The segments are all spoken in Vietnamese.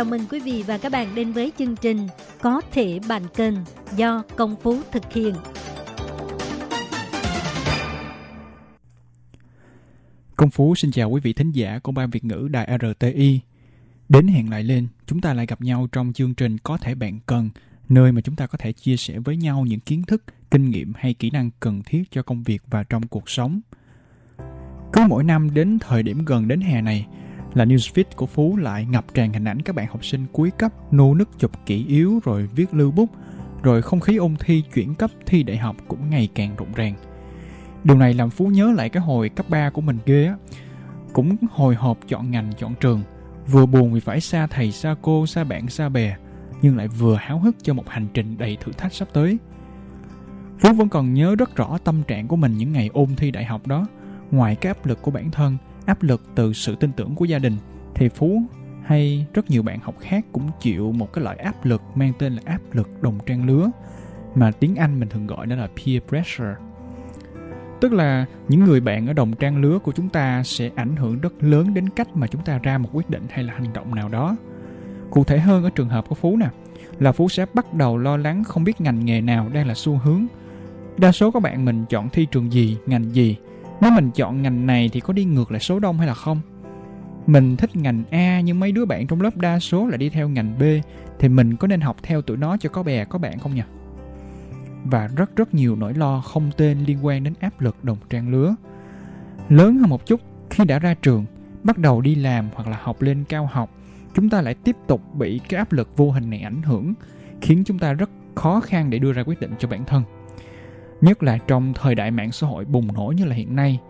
Chào mừng quý vị và các bạn đến với chương trình Có thể bàn kênh do Công Phú thực hiện. Công Phú xin chào quý vị thính giả của Ban Việt ngữ Đài RTI. Đến hẹn lại lên, chúng ta lại gặp nhau trong chương trình Có thể bạn cần, nơi mà chúng ta có thể chia sẻ với nhau những kiến thức, kinh nghiệm hay kỹ năng cần thiết cho công việc và trong cuộc sống. Cứ mỗi năm đến thời điểm gần đến hè này, là newsfeed của Phú lại ngập tràn hình ảnh các bạn học sinh cuối cấp nô nức chụp kỹ yếu rồi viết lưu bút, rồi không khí ôn thi chuyển cấp thi đại học cũng ngày càng rộn ràng. Điều này làm Phú nhớ lại cái hồi cấp 3 của mình ghê á. Cũng hồi hộp chọn ngành, chọn trường. Vừa buồn vì phải xa thầy, xa cô, xa bạn, xa bè. Nhưng lại vừa háo hức cho một hành trình đầy thử thách sắp tới. Phú vẫn còn nhớ rất rõ tâm trạng của mình những ngày ôn thi đại học đó. Ngoài cái áp lực của bản thân, áp lực từ sự tin tưởng của gia đình, thì Phú hay rất nhiều bạn học khác cũng chịu một cái loại áp lực mang tên là áp lực đồng trang lứa mà tiếng Anh mình thường gọi đó là peer pressure. Tức là những người bạn ở đồng trang lứa của chúng ta sẽ ảnh hưởng rất lớn đến cách mà chúng ta ra một quyết định hay là hành động nào đó. Cụ thể hơn ở trường hợp của phú nè là phú sẽ bắt đầu lo lắng không biết ngành nghề nào đang là xu hướng. Đa số các bạn mình chọn thi trường gì ngành gì nếu mình chọn ngành này thì có đi ngược lại số đông hay là không mình thích ngành a nhưng mấy đứa bạn trong lớp đa số là đi theo ngành b thì mình có nên học theo tụi nó cho có bè có bạn không nhỉ và rất rất nhiều nỗi lo không tên liên quan đến áp lực đồng trang lứa. Lớn hơn một chút, khi đã ra trường, bắt đầu đi làm hoặc là học lên cao học, chúng ta lại tiếp tục bị cái áp lực vô hình này ảnh hưởng, khiến chúng ta rất khó khăn để đưa ra quyết định cho bản thân. Nhất là trong thời đại mạng xã hội bùng nổ như là hiện nay,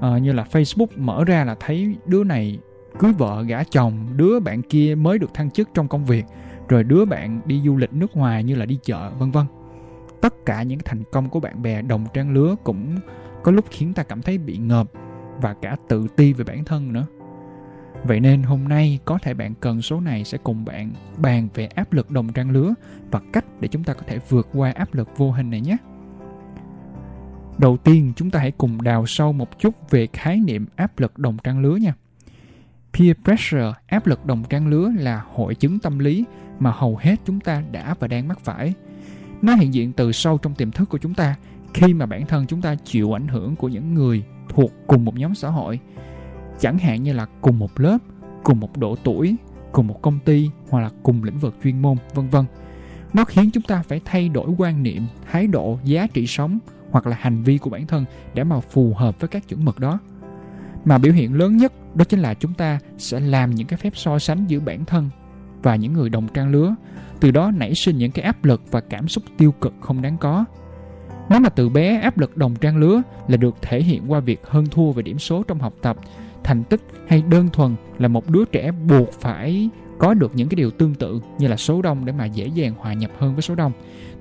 à, như là Facebook mở ra là thấy đứa này cưới vợ gả chồng, đứa bạn kia mới được thăng chức trong công việc, rồi đứa bạn đi du lịch nước ngoài như là đi chợ, vân vân. Tất cả những thành công của bạn bè đồng trang lứa cũng có lúc khiến ta cảm thấy bị ngợp và cả tự ti về bản thân nữa. Vậy nên hôm nay có thể bạn cần số này sẽ cùng bạn bàn về áp lực đồng trang lứa và cách để chúng ta có thể vượt qua áp lực vô hình này nhé đầu tiên, chúng ta hãy cùng đào sâu một chút về khái niệm áp lực đồng trang lứa nha. Peer pressure, áp lực đồng trang lứa là hội chứng tâm lý mà hầu hết chúng ta đã và đang mắc phải. Nó hiện diện từ sâu trong tiềm thức của chúng ta, khi mà bản thân chúng ta chịu ảnh hưởng của những người thuộc cùng một nhóm xã hội. Chẳng hạn như là cùng một lớp, cùng một độ tuổi, cùng một công ty hoặc là cùng lĩnh vực chuyên môn, vân vân. Nó khiến chúng ta phải thay đổi quan niệm, thái độ, giá trị sống hoặc là hành vi của bản thân để mà phù hợp với các chuẩn mực đó. Mà biểu hiện lớn nhất đó chính là chúng ta sẽ làm những cái phép so sánh giữa bản thân và những người đồng trang lứa. Từ đó nảy sinh những cái áp lực và cảm xúc tiêu cực không đáng có. Nếu mà từ bé áp lực đồng trang lứa là được thể hiện qua việc hơn thua về điểm số trong học tập, thành tích hay đơn thuần là một đứa trẻ buộc phải có được những cái điều tương tự như là số đông để mà dễ dàng hòa nhập hơn với số đông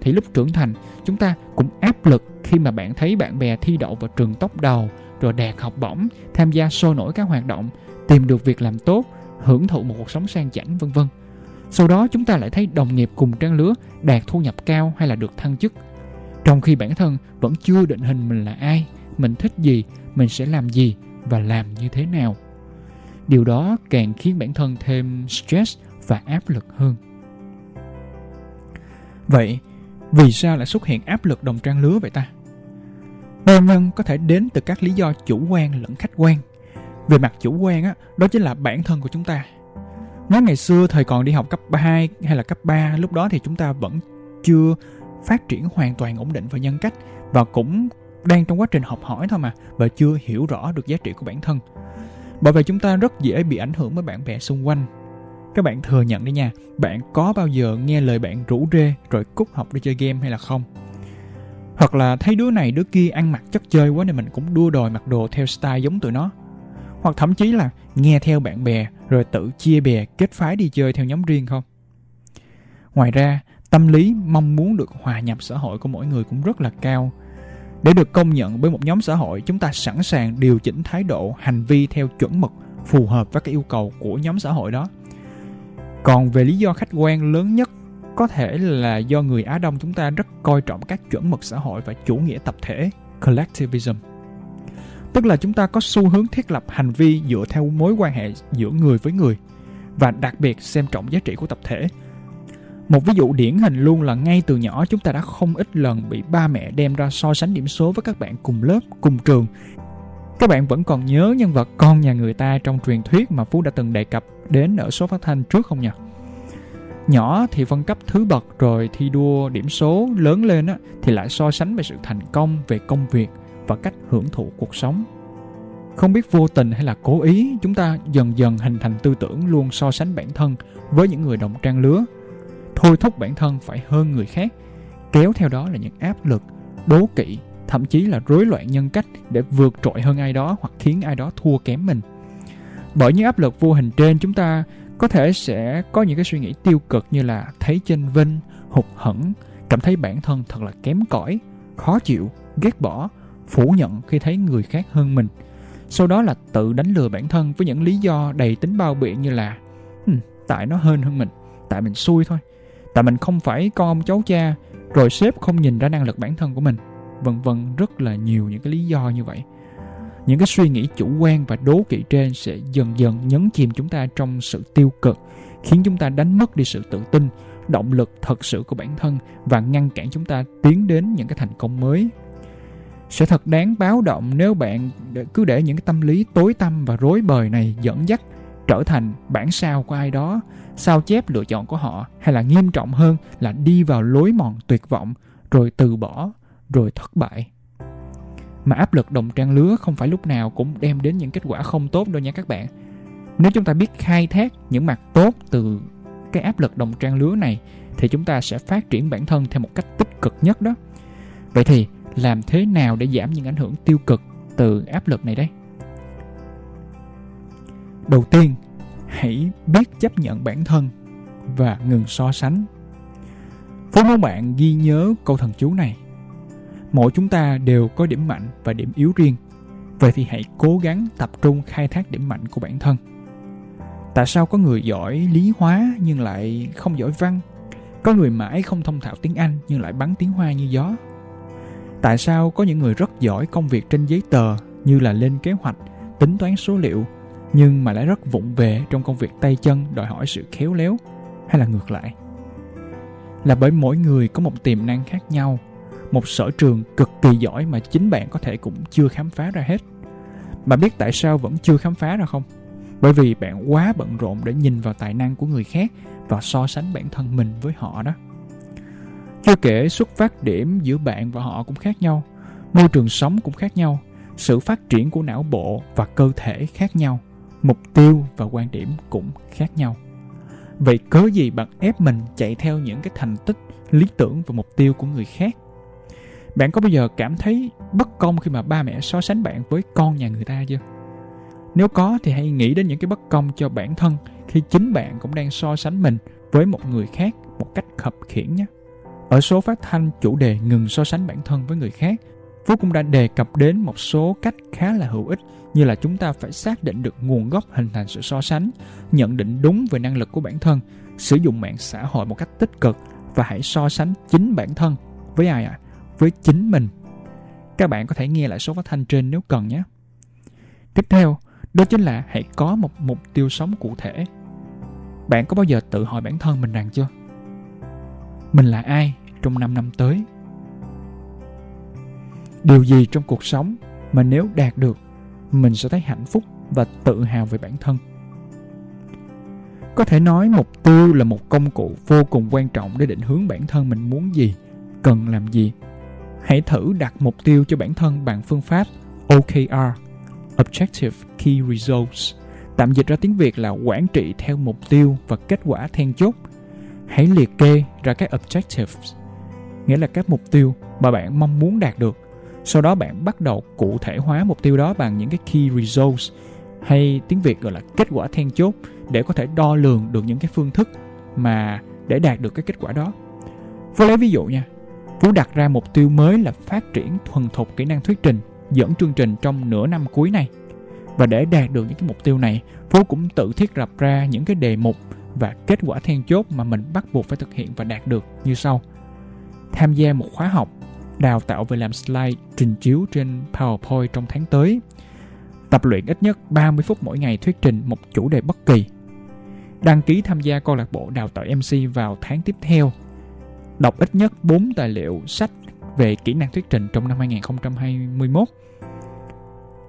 thì lúc trưởng thành chúng ta cũng áp lực khi mà bạn thấy bạn bè thi đậu vào trường tốc đầu rồi đạt học bổng tham gia sôi nổi các hoạt động tìm được việc làm tốt hưởng thụ một cuộc sống sang chảnh vân vân sau đó chúng ta lại thấy đồng nghiệp cùng trang lứa đạt thu nhập cao hay là được thăng chức. Trong khi bản thân vẫn chưa định hình mình là ai, mình thích gì, mình sẽ làm gì và làm như thế nào. Điều đó càng khiến bản thân thêm stress và áp lực hơn. Vậy, vì sao lại xuất hiện áp lực đồng trang lứa vậy ta? Nguyên nhân có thể đến từ các lý do chủ quan lẫn khách quan. Về mặt chủ quan á, đó chính là bản thân của chúng ta Nhớ ngày xưa thời còn đi học cấp 2 hay là cấp 3 lúc đó thì chúng ta vẫn chưa phát triển hoàn toàn ổn định về nhân cách và cũng đang trong quá trình học hỏi thôi mà và chưa hiểu rõ được giá trị của bản thân. Bởi vậy chúng ta rất dễ bị ảnh hưởng với bạn bè xung quanh. Các bạn thừa nhận đi nha, bạn có bao giờ nghe lời bạn rủ rê rồi cút học đi chơi game hay là không? Hoặc là thấy đứa này đứa kia ăn mặc chất chơi quá nên mình cũng đua đòi mặc đồ theo style giống tụi nó. Hoặc thậm chí là nghe theo bạn bè rồi tự chia bè kết phái đi chơi theo nhóm riêng không. Ngoài ra, tâm lý mong muốn được hòa nhập xã hội của mỗi người cũng rất là cao. Để được công nhận bởi một nhóm xã hội, chúng ta sẵn sàng điều chỉnh thái độ, hành vi theo chuẩn mực phù hợp với các yêu cầu của nhóm xã hội đó. Còn về lý do khách quan lớn nhất có thể là do người Á Đông chúng ta rất coi trọng các chuẩn mực xã hội và chủ nghĩa tập thể, collectivism. Tức là chúng ta có xu hướng thiết lập hành vi dựa theo mối quan hệ giữa người với người và đặc biệt xem trọng giá trị của tập thể. Một ví dụ điển hình luôn là ngay từ nhỏ chúng ta đã không ít lần bị ba mẹ đem ra so sánh điểm số với các bạn cùng lớp, cùng trường. Các bạn vẫn còn nhớ nhân vật con nhà người ta trong truyền thuyết mà Phú đã từng đề cập đến ở số phát thanh trước không nhỉ? Nhỏ thì phân cấp thứ bậc rồi thi đua điểm số lớn lên á, thì lại so sánh về sự thành công về công việc và cách hưởng thụ cuộc sống. Không biết vô tình hay là cố ý, chúng ta dần dần hình thành tư tưởng luôn so sánh bản thân với những người đồng trang lứa, thôi thúc bản thân phải hơn người khác, kéo theo đó là những áp lực, đố kỵ, thậm chí là rối loạn nhân cách để vượt trội hơn ai đó hoặc khiến ai đó thua kém mình. Bởi những áp lực vô hình trên chúng ta có thể sẽ có những cái suy nghĩ tiêu cực như là thấy chênh vinh, hụt hẫng, cảm thấy bản thân thật là kém cỏi, khó chịu, ghét bỏ, phủ nhận khi thấy người khác hơn mình. Sau đó là tự đánh lừa bản thân với những lý do đầy tính bao biện như là tại nó hơn hơn mình, tại mình xui thôi, tại mình không phải con ông cháu cha, rồi sếp không nhìn ra năng lực bản thân của mình, vân vân rất là nhiều những cái lý do như vậy. Những cái suy nghĩ chủ quan và đố kỵ trên sẽ dần dần nhấn chìm chúng ta trong sự tiêu cực khiến chúng ta đánh mất đi sự tự tin động lực thật sự của bản thân và ngăn cản chúng ta tiến đến những cái thành công mới. Sẽ thật đáng báo động nếu bạn cứ để những cái tâm lý tối tăm và rối bời này dẫn dắt trở thành bản sao của ai đó, sao chép lựa chọn của họ, hay là nghiêm trọng hơn là đi vào lối mòn tuyệt vọng, rồi từ bỏ, rồi thất bại. Mà áp lực đồng trang lứa không phải lúc nào cũng đem đến những kết quả không tốt đâu nha các bạn. Nếu chúng ta biết khai thác những mặt tốt từ cái áp lực đồng trang lứa này, thì chúng ta sẽ phát triển bản thân theo một cách tích cực nhất đó. Vậy thì làm thế nào để giảm những ảnh hưởng tiêu cực từ áp lực này đây? Đầu tiên, hãy biết chấp nhận bản thân và ngừng so sánh. Phúc mong bạn ghi nhớ câu thần chú này. Mỗi chúng ta đều có điểm mạnh và điểm yếu riêng. Vậy thì hãy cố gắng tập trung khai thác điểm mạnh của bản thân. Tại sao có người giỏi lý hóa nhưng lại không giỏi văn? Có người mãi không thông thạo tiếng anh nhưng lại bắn tiếng hoa như gió? Tại sao có những người rất giỏi công việc trên giấy tờ như là lên kế hoạch, tính toán số liệu nhưng mà lại rất vụng về trong công việc tay chân đòi hỏi sự khéo léo hay là ngược lại là bởi mỗi người có một tiềm năng khác nhau một sở trường cực kỳ giỏi mà chính bạn có thể cũng chưa khám phá ra hết. Bạn biết tại sao vẫn chưa khám phá ra không? Bởi vì bạn quá bận rộn để nhìn vào tài năng của người khác và so sánh bản thân mình với họ đó. Chưa kể xuất phát điểm giữa bạn và họ cũng khác nhau, môi trường sống cũng khác nhau, sự phát triển của não bộ và cơ thể khác nhau, mục tiêu và quan điểm cũng khác nhau. Vậy cớ gì bạn ép mình chạy theo những cái thành tích, lý tưởng và mục tiêu của người khác bạn có bao giờ cảm thấy bất công khi mà ba mẹ so sánh bạn với con nhà người ta chưa? Nếu có thì hãy nghĩ đến những cái bất công cho bản thân khi chính bạn cũng đang so sánh mình với một người khác một cách khập khiển nhé. Ở số phát thanh chủ đề ngừng so sánh bản thân với người khác, Phú cũng đã đề cập đến một số cách khá là hữu ích như là chúng ta phải xác định được nguồn gốc hình thành sự so sánh, nhận định đúng về năng lực của bản thân, sử dụng mạng xã hội một cách tích cực và hãy so sánh chính bản thân với ai ạ? À? với chính mình. Các bạn có thể nghe lại số phát thanh trên nếu cần nhé. Tiếp theo, đó chính là hãy có một mục tiêu sống cụ thể. Bạn có bao giờ tự hỏi bản thân mình rằng chưa? Mình là ai trong 5 năm tới? Điều gì trong cuộc sống mà nếu đạt được, mình sẽ thấy hạnh phúc và tự hào về bản thân? Có thể nói mục tiêu là một công cụ vô cùng quan trọng để định hướng bản thân mình muốn gì, cần làm gì Hãy thử đặt mục tiêu cho bản thân bằng phương pháp OKR, Objective Key Results, tạm dịch ra tiếng Việt là quản trị theo mục tiêu và kết quả then chốt. Hãy liệt kê ra các objectives, nghĩa là các mục tiêu mà bạn mong muốn đạt được. Sau đó bạn bắt đầu cụ thể hóa mục tiêu đó bằng những cái key results hay tiếng Việt gọi là kết quả then chốt để có thể đo lường được những cái phương thức mà để đạt được cái kết quả đó. Với lấy ví dụ nha, Phú đặt ra mục tiêu mới là phát triển thuần thục kỹ năng thuyết trình dẫn chương trình trong nửa năm cuối này. Và để đạt được những cái mục tiêu này, Phú cũng tự thiết lập ra những cái đề mục và kết quả then chốt mà mình bắt buộc phải thực hiện và đạt được như sau. Tham gia một khóa học đào tạo về làm slide trình chiếu trên PowerPoint trong tháng tới. Tập luyện ít nhất 30 phút mỗi ngày thuyết trình một chủ đề bất kỳ. Đăng ký tham gia câu lạc bộ đào tạo MC vào tháng tiếp theo. Đọc ít nhất 4 tài liệu sách về kỹ năng thuyết trình trong năm 2021.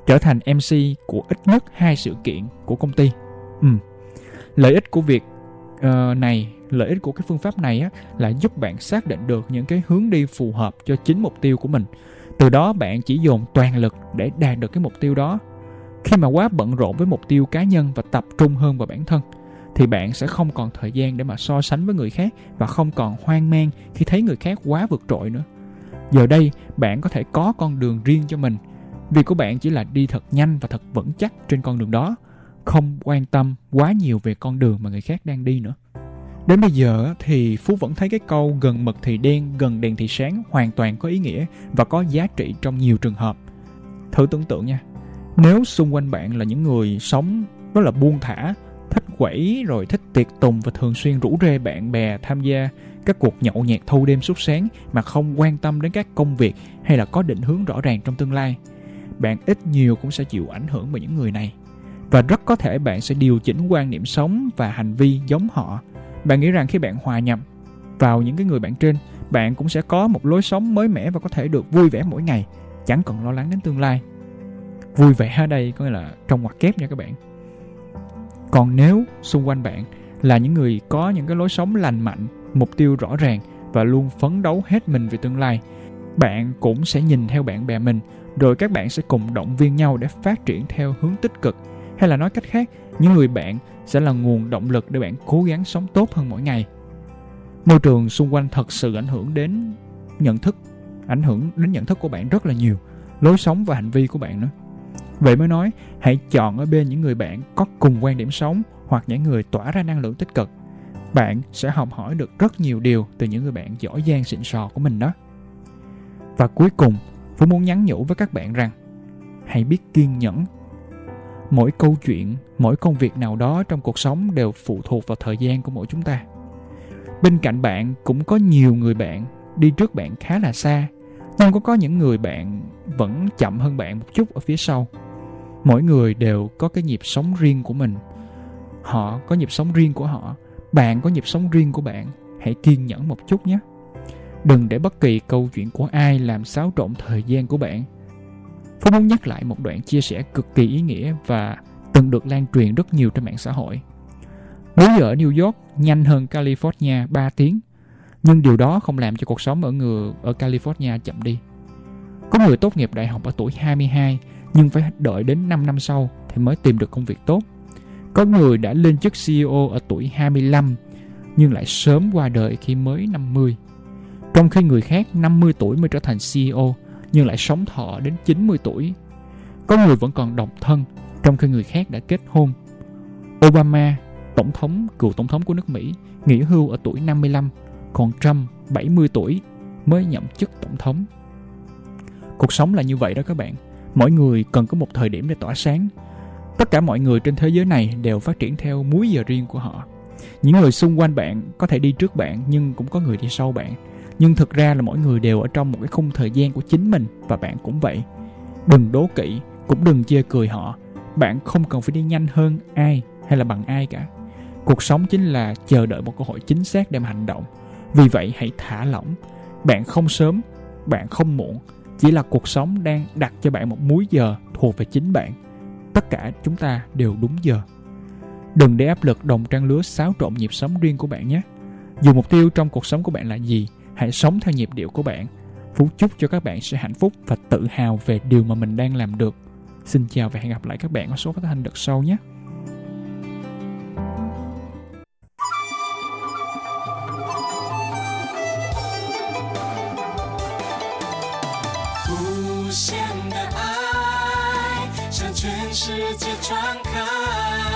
Trở thành MC của ít nhất hai sự kiện của công ty. Ừ. Lợi ích của việc uh, này lợi ích của cái phương pháp này á, là giúp bạn xác định được những cái hướng đi phù hợp cho chính mục tiêu của mình. Từ đó bạn chỉ dồn toàn lực để đạt được cái mục tiêu đó. Khi mà quá bận rộn với mục tiêu cá nhân và tập trung hơn vào bản thân thì bạn sẽ không còn thời gian để mà so sánh với người khác và không còn hoang mang khi thấy người khác quá vượt trội nữa. Giờ đây bạn có thể có con đường riêng cho mình. Việc của bạn chỉ là đi thật nhanh và thật vững chắc trên con đường đó không quan tâm quá nhiều về con đường mà người khác đang đi nữa. Đến bây giờ thì Phú vẫn thấy cái câu gần mực thì đen, gần đèn thì sáng hoàn toàn có ý nghĩa và có giá trị trong nhiều trường hợp. Thử tưởng tượng nha, nếu xung quanh bạn là những người sống rất là buông thả, thích quẩy rồi thích tiệc tùng và thường xuyên rủ rê bạn bè tham gia các cuộc nhậu nhẹt thâu đêm suốt sáng mà không quan tâm đến các công việc hay là có định hướng rõ ràng trong tương lai, bạn ít nhiều cũng sẽ chịu ảnh hưởng bởi những người này. Và rất có thể bạn sẽ điều chỉnh quan niệm sống và hành vi giống họ bạn nghĩ rằng khi bạn hòa nhập vào những cái người bạn trên, bạn cũng sẽ có một lối sống mới mẻ và có thể được vui vẻ mỗi ngày, chẳng cần lo lắng đến tương lai. Vui vẻ ở đây có nghĩa là trong ngoặc kép nha các bạn. Còn nếu xung quanh bạn là những người có những cái lối sống lành mạnh, mục tiêu rõ ràng và luôn phấn đấu hết mình vì tương lai, bạn cũng sẽ nhìn theo bạn bè mình, rồi các bạn sẽ cùng động viên nhau để phát triển theo hướng tích cực. Hay là nói cách khác, những người bạn sẽ là nguồn động lực để bạn cố gắng sống tốt hơn mỗi ngày. Môi trường xung quanh thật sự ảnh hưởng đến nhận thức, ảnh hưởng đến nhận thức của bạn rất là nhiều, lối sống và hành vi của bạn nữa. Vậy mới nói, hãy chọn ở bên những người bạn có cùng quan điểm sống hoặc những người tỏa ra năng lượng tích cực. Bạn sẽ học hỏi được rất nhiều điều từ những người bạn giỏi giang xịn sò của mình đó. Và cuối cùng, Phú muốn nhắn nhủ với các bạn rằng hãy biết kiên nhẫn mỗi câu chuyện, mỗi công việc nào đó trong cuộc sống đều phụ thuộc vào thời gian của mỗi chúng ta. Bên cạnh bạn cũng có nhiều người bạn đi trước bạn khá là xa, nhưng cũng có những người bạn vẫn chậm hơn bạn một chút ở phía sau. Mỗi người đều có cái nhịp sống riêng của mình. Họ có nhịp sống riêng của họ, bạn có nhịp sống riêng của bạn. Hãy kiên nhẫn một chút nhé. Đừng để bất kỳ câu chuyện của ai làm xáo trộn thời gian của bạn. Phú muốn nhắc lại một đoạn chia sẻ cực kỳ ý nghĩa và từng được lan truyền rất nhiều trên mạng xã hội. Múi giờ ở New York nhanh hơn California 3 tiếng, nhưng điều đó không làm cho cuộc sống ở người ở California chậm đi. Có người tốt nghiệp đại học ở tuổi 22 nhưng phải đợi đến 5 năm sau thì mới tìm được công việc tốt. Có người đã lên chức CEO ở tuổi 25 nhưng lại sớm qua đời khi mới 50. Trong khi người khác 50 tuổi mới trở thành CEO nhưng lại sống thọ đến 90 tuổi. Có người vẫn còn độc thân, trong khi người khác đã kết hôn. Obama, tổng thống, cựu tổng thống của nước Mỹ, nghỉ hưu ở tuổi 55, còn Trump 70 tuổi mới nhậm chức tổng thống. Cuộc sống là như vậy đó các bạn. Mỗi người cần có một thời điểm để tỏa sáng. Tất cả mọi người trên thế giới này đều phát triển theo múi giờ riêng của họ. Những người xung quanh bạn có thể đi trước bạn nhưng cũng có người đi sau bạn nhưng thực ra là mỗi người đều ở trong một cái khung thời gian của chính mình, và bạn cũng vậy. Đừng đố kỵ, cũng đừng chê cười họ. Bạn không cần phải đi nhanh hơn ai hay là bằng ai cả. Cuộc sống chính là chờ đợi một cơ hội chính xác để mà hành động. Vì vậy hãy thả lỏng. Bạn không sớm, bạn không muộn. Chỉ là cuộc sống đang đặt cho bạn một múi giờ thuộc về chính bạn. Tất cả chúng ta đều đúng giờ. Đừng để áp lực đồng trang lứa xáo trộn nhịp sống riêng của bạn nhé. Dù mục tiêu trong cuộc sống của bạn là gì Hãy sống theo nhịp điệu của bạn. Phú chúc cho các bạn sẽ hạnh phúc và tự hào về điều mà mình đang làm được. Xin chào và hẹn gặp lại các bạn ở số phát thanh đợt sau nhé. Hãy subscribe cho kênh Ghiền Mì Gõ Để không bỏ lỡ những video hấp dẫn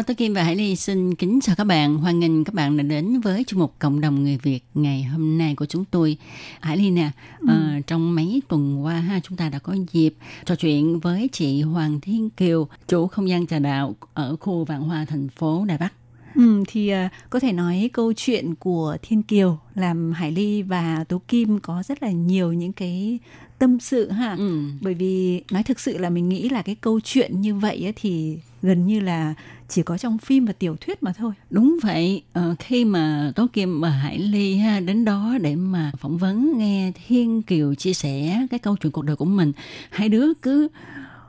Hello, tôi Kim và Hải Ly xin kính chào các bạn. Hoan nghênh các bạn đã đến với chương mục Cộng đồng người Việt ngày hôm nay của chúng tôi. Hải Ly nè, ờ, trong mấy tuần qua ha chúng ta đã có dịp trò chuyện với chị Hoàng Thiên Kiều, chủ không gian trà đạo ở khu Vạn Hoa thành phố Đài Bắc. Ừ, thì à, có thể nói câu chuyện của Thiên Kiều làm Hải Ly và Tố Kim có rất là nhiều những cái tâm sự ha. Ừ. Bởi vì nói thực sự là mình nghĩ là cái câu chuyện như vậy ấy thì gần như là chỉ có trong phim và tiểu thuyết mà thôi. Đúng vậy, ờ, khi mà Tố Kim và Hải Ly ha, đến đó để mà phỏng vấn nghe Thiên Kiều chia sẻ cái câu chuyện cuộc đời của mình, hai đứa cứ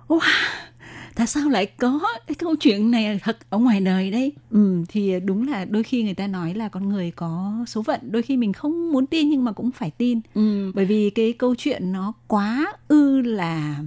wow, tại sao lại có cái câu chuyện này thật ở ngoài đời đây? Ừ, thì đúng là đôi khi người ta nói là con người có số phận, đôi khi mình không muốn tin nhưng mà cũng phải tin. Ừ. bởi vì cái câu chuyện nó quá ư là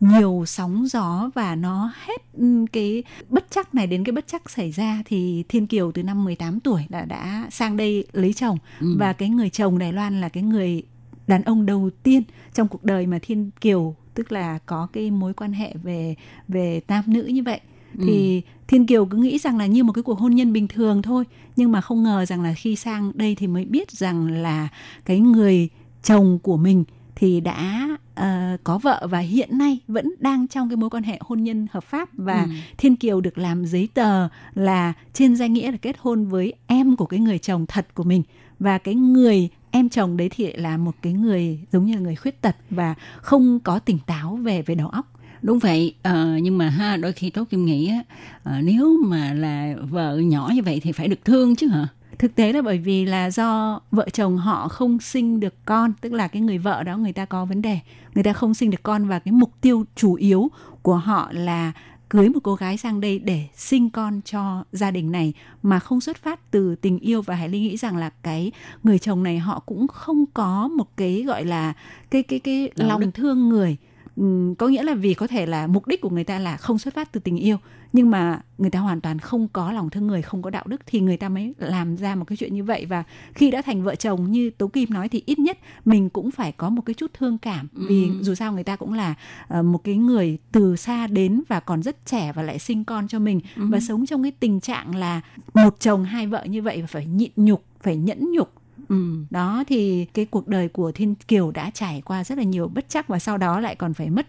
nhiều sóng gió và nó hết ừm, cái bất chắc này đến cái bất chắc xảy ra thì Thiên Kiều từ năm 18 tuổi đã đã sang đây lấy chồng. Ừ. và cái người chồng Đài Loan là cái người đàn ông đầu tiên trong cuộc đời mà Thiên Kiều tức là có cái mối quan hệ về về nam nữ như vậy. Thì Thiên Kiều cứ nghĩ rằng là như một cái cuộc hôn nhân bình thường thôi nhưng mà không ngờ rằng là khi sang đây thì mới biết rằng là cái người chồng của mình thì đã ờ, có vợ và hiện nay vẫn đang trong cái mối quan hệ hôn nhân hợp pháp và Ừ. Thiên Kiều được làm giấy tờ là trên danh nghĩa là kết hôn với em của cái người chồng thật của mình và cái người em chồng đấy thì là một cái người giống như là người khuyết tật và không có tỉnh táo về về đầu óc Đúng vậy, ờ, nhưng mà ha đôi khi Tố Kim nghĩ á, ờ, nếu mà là vợ nhỏ như vậy thì phải được thương chứ hả? Thực tế là bởi vì là do vợ chồng họ không sinh được con tức là cái người vợ đó người ta có vấn đề. Người ta không sinh được con và cái mục tiêu chủ yếu của họ là cưới một cô gái sang đây để sinh con cho gia đình này mà không xuất phát từ tình yêu. Và Hải Ly nghĩ rằng là cái người chồng này họ cũng không có một cái gọi là cái cái cái Đạo lòng đức. thương người Ừm, có nghĩa là vì có thể là mục đích của người ta là không xuất phát từ tình yêu nhưng mà người ta hoàn toàn không có lòng thương người không có đạo đức thì người ta mới làm ra một cái chuyện như vậy và khi đã thành vợ chồng như tố kim nói thì ít nhất mình cũng phải có một cái chút thương cảm vì Ừ. dù sao người ta cũng là ờ, một cái người từ xa đến và còn rất trẻ và lại sinh con cho mình Ừ. và sống trong cái tình trạng là một chồng hai vợ như vậy và phải nhịn nhục phải nhẫn nhục Ừ. đó thì cái cuộc đời của Thiên Kiều đã trải qua rất là nhiều bất chắc và sau đó lại còn phải mất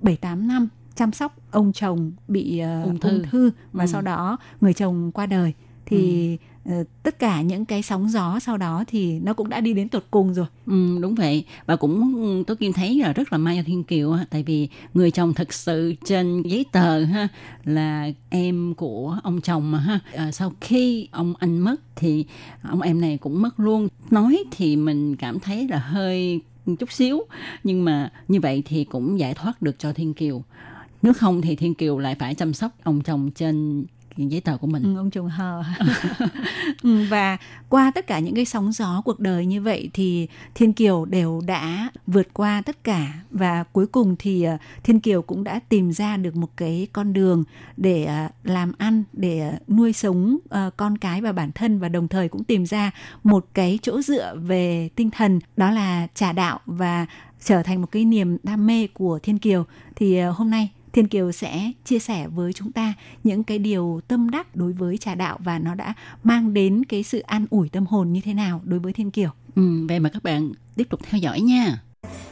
bảy tám năm chăm sóc ông chồng bị ờ, Ung ung, thư. thư. và Ừ. sau đó người chồng qua đời thì ờ, Ờ, tất cả những cái sóng gió sau đó thì nó cũng đã đi đến tột cùng rồi. Ừ, đúng vậy. Và cũng tôi kim thấy là rất là may cho thiên kiều ha, tại vì người chồng thật sự trên giấy tờ ha là em của ông chồng mà ha. À, sau khi ông anh mất thì ông em này cũng mất luôn. Nói thì mình cảm thấy là hơi chút xíu nhưng mà như vậy thì cũng giải thoát được cho thiên kiều. Nếu không thì thiên kiều lại phải chăm sóc ông chồng trên cái giấy tờ của mình. Ừ, ông trùng hờ. Ừ, và qua tất cả những cái sóng gió cuộc đời như vậy thì Thiên Kiều đều đã vượt qua tất cả. Và cuối cùng thì ờ, Thiên Kiều cũng đã tìm ra được một cái con đường để ờ, làm ăn để ờ, nuôi sống con cái và bản thân và đồng thời cũng tìm ra một cái chỗ dựa về tinh thần đó là trà đạo và trở thành một cái niềm đam mê của Thiên Kiều. Thì hôm nay Thiên Kiều sẽ chia sẻ với chúng ta những cái điều tâm đắc đối với trà đạo và nó đã mang đến cái sự an ủi tâm hồn như thế nào đối với Thiên Kiều. ừ, vậy mà các bạn tiếp tục theo dõi nha.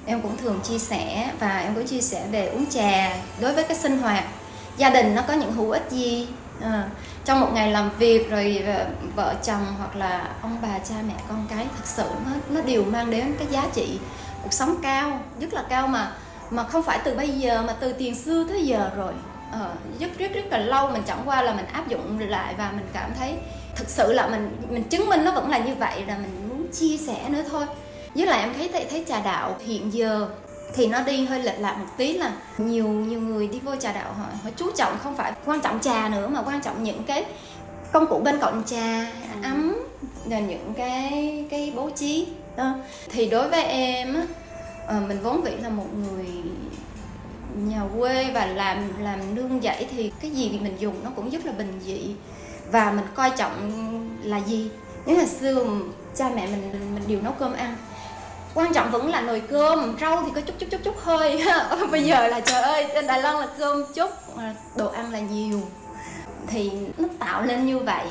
Em cũng thường chia sẻ và em có chia sẻ về uống trà đối với cái sinh hoạt. Gia đình nó có những hữu ích gì? À, trong một ngày làm việc rồi ờ, vợ chồng hoặc là ông bà cha mẹ con cái thực sự nó nó đều mang đến cái giá trị cuộc sống cao rất là cao mà mà không phải từ bây giờ mà từ tiền xưa tới giờ rồi. Ờ, rất rất rất là lâu mình chẳng qua là mình áp dụng lại và mình cảm thấy thực sự là mình mình chứng minh nó vẫn là như vậy là mình muốn chia sẻ nữa thôi. Với lại em thấy thấy, thấy trà đạo hiện giờ thì nó đi hơi lệch lạc một tí là nhiều nhiều người đi vô trà đạo họ, họ chú trọng không phải quan trọng trà nữa mà quan trọng những cái công cụ bên cạnh trà ấm là những cái cái bố trí. Đó thì đối với em á Ờ, mình vốn vĩ là một người nhà quê và làm làm nương dãy thì cái gì mình dùng nó cũng rất là bình dị. Và mình coi trọng là gì? Nếu là xưa cha mẹ mình mình đều nấu cơm ăn. Quan trọng vẫn là nồi cơm, rau thì có chút chút chút chút hơi. Bây giờ là, trời ơi, trên đài loan là cơm chút à, đồ ăn là nhiều. Thì nó tạo lên như vậy.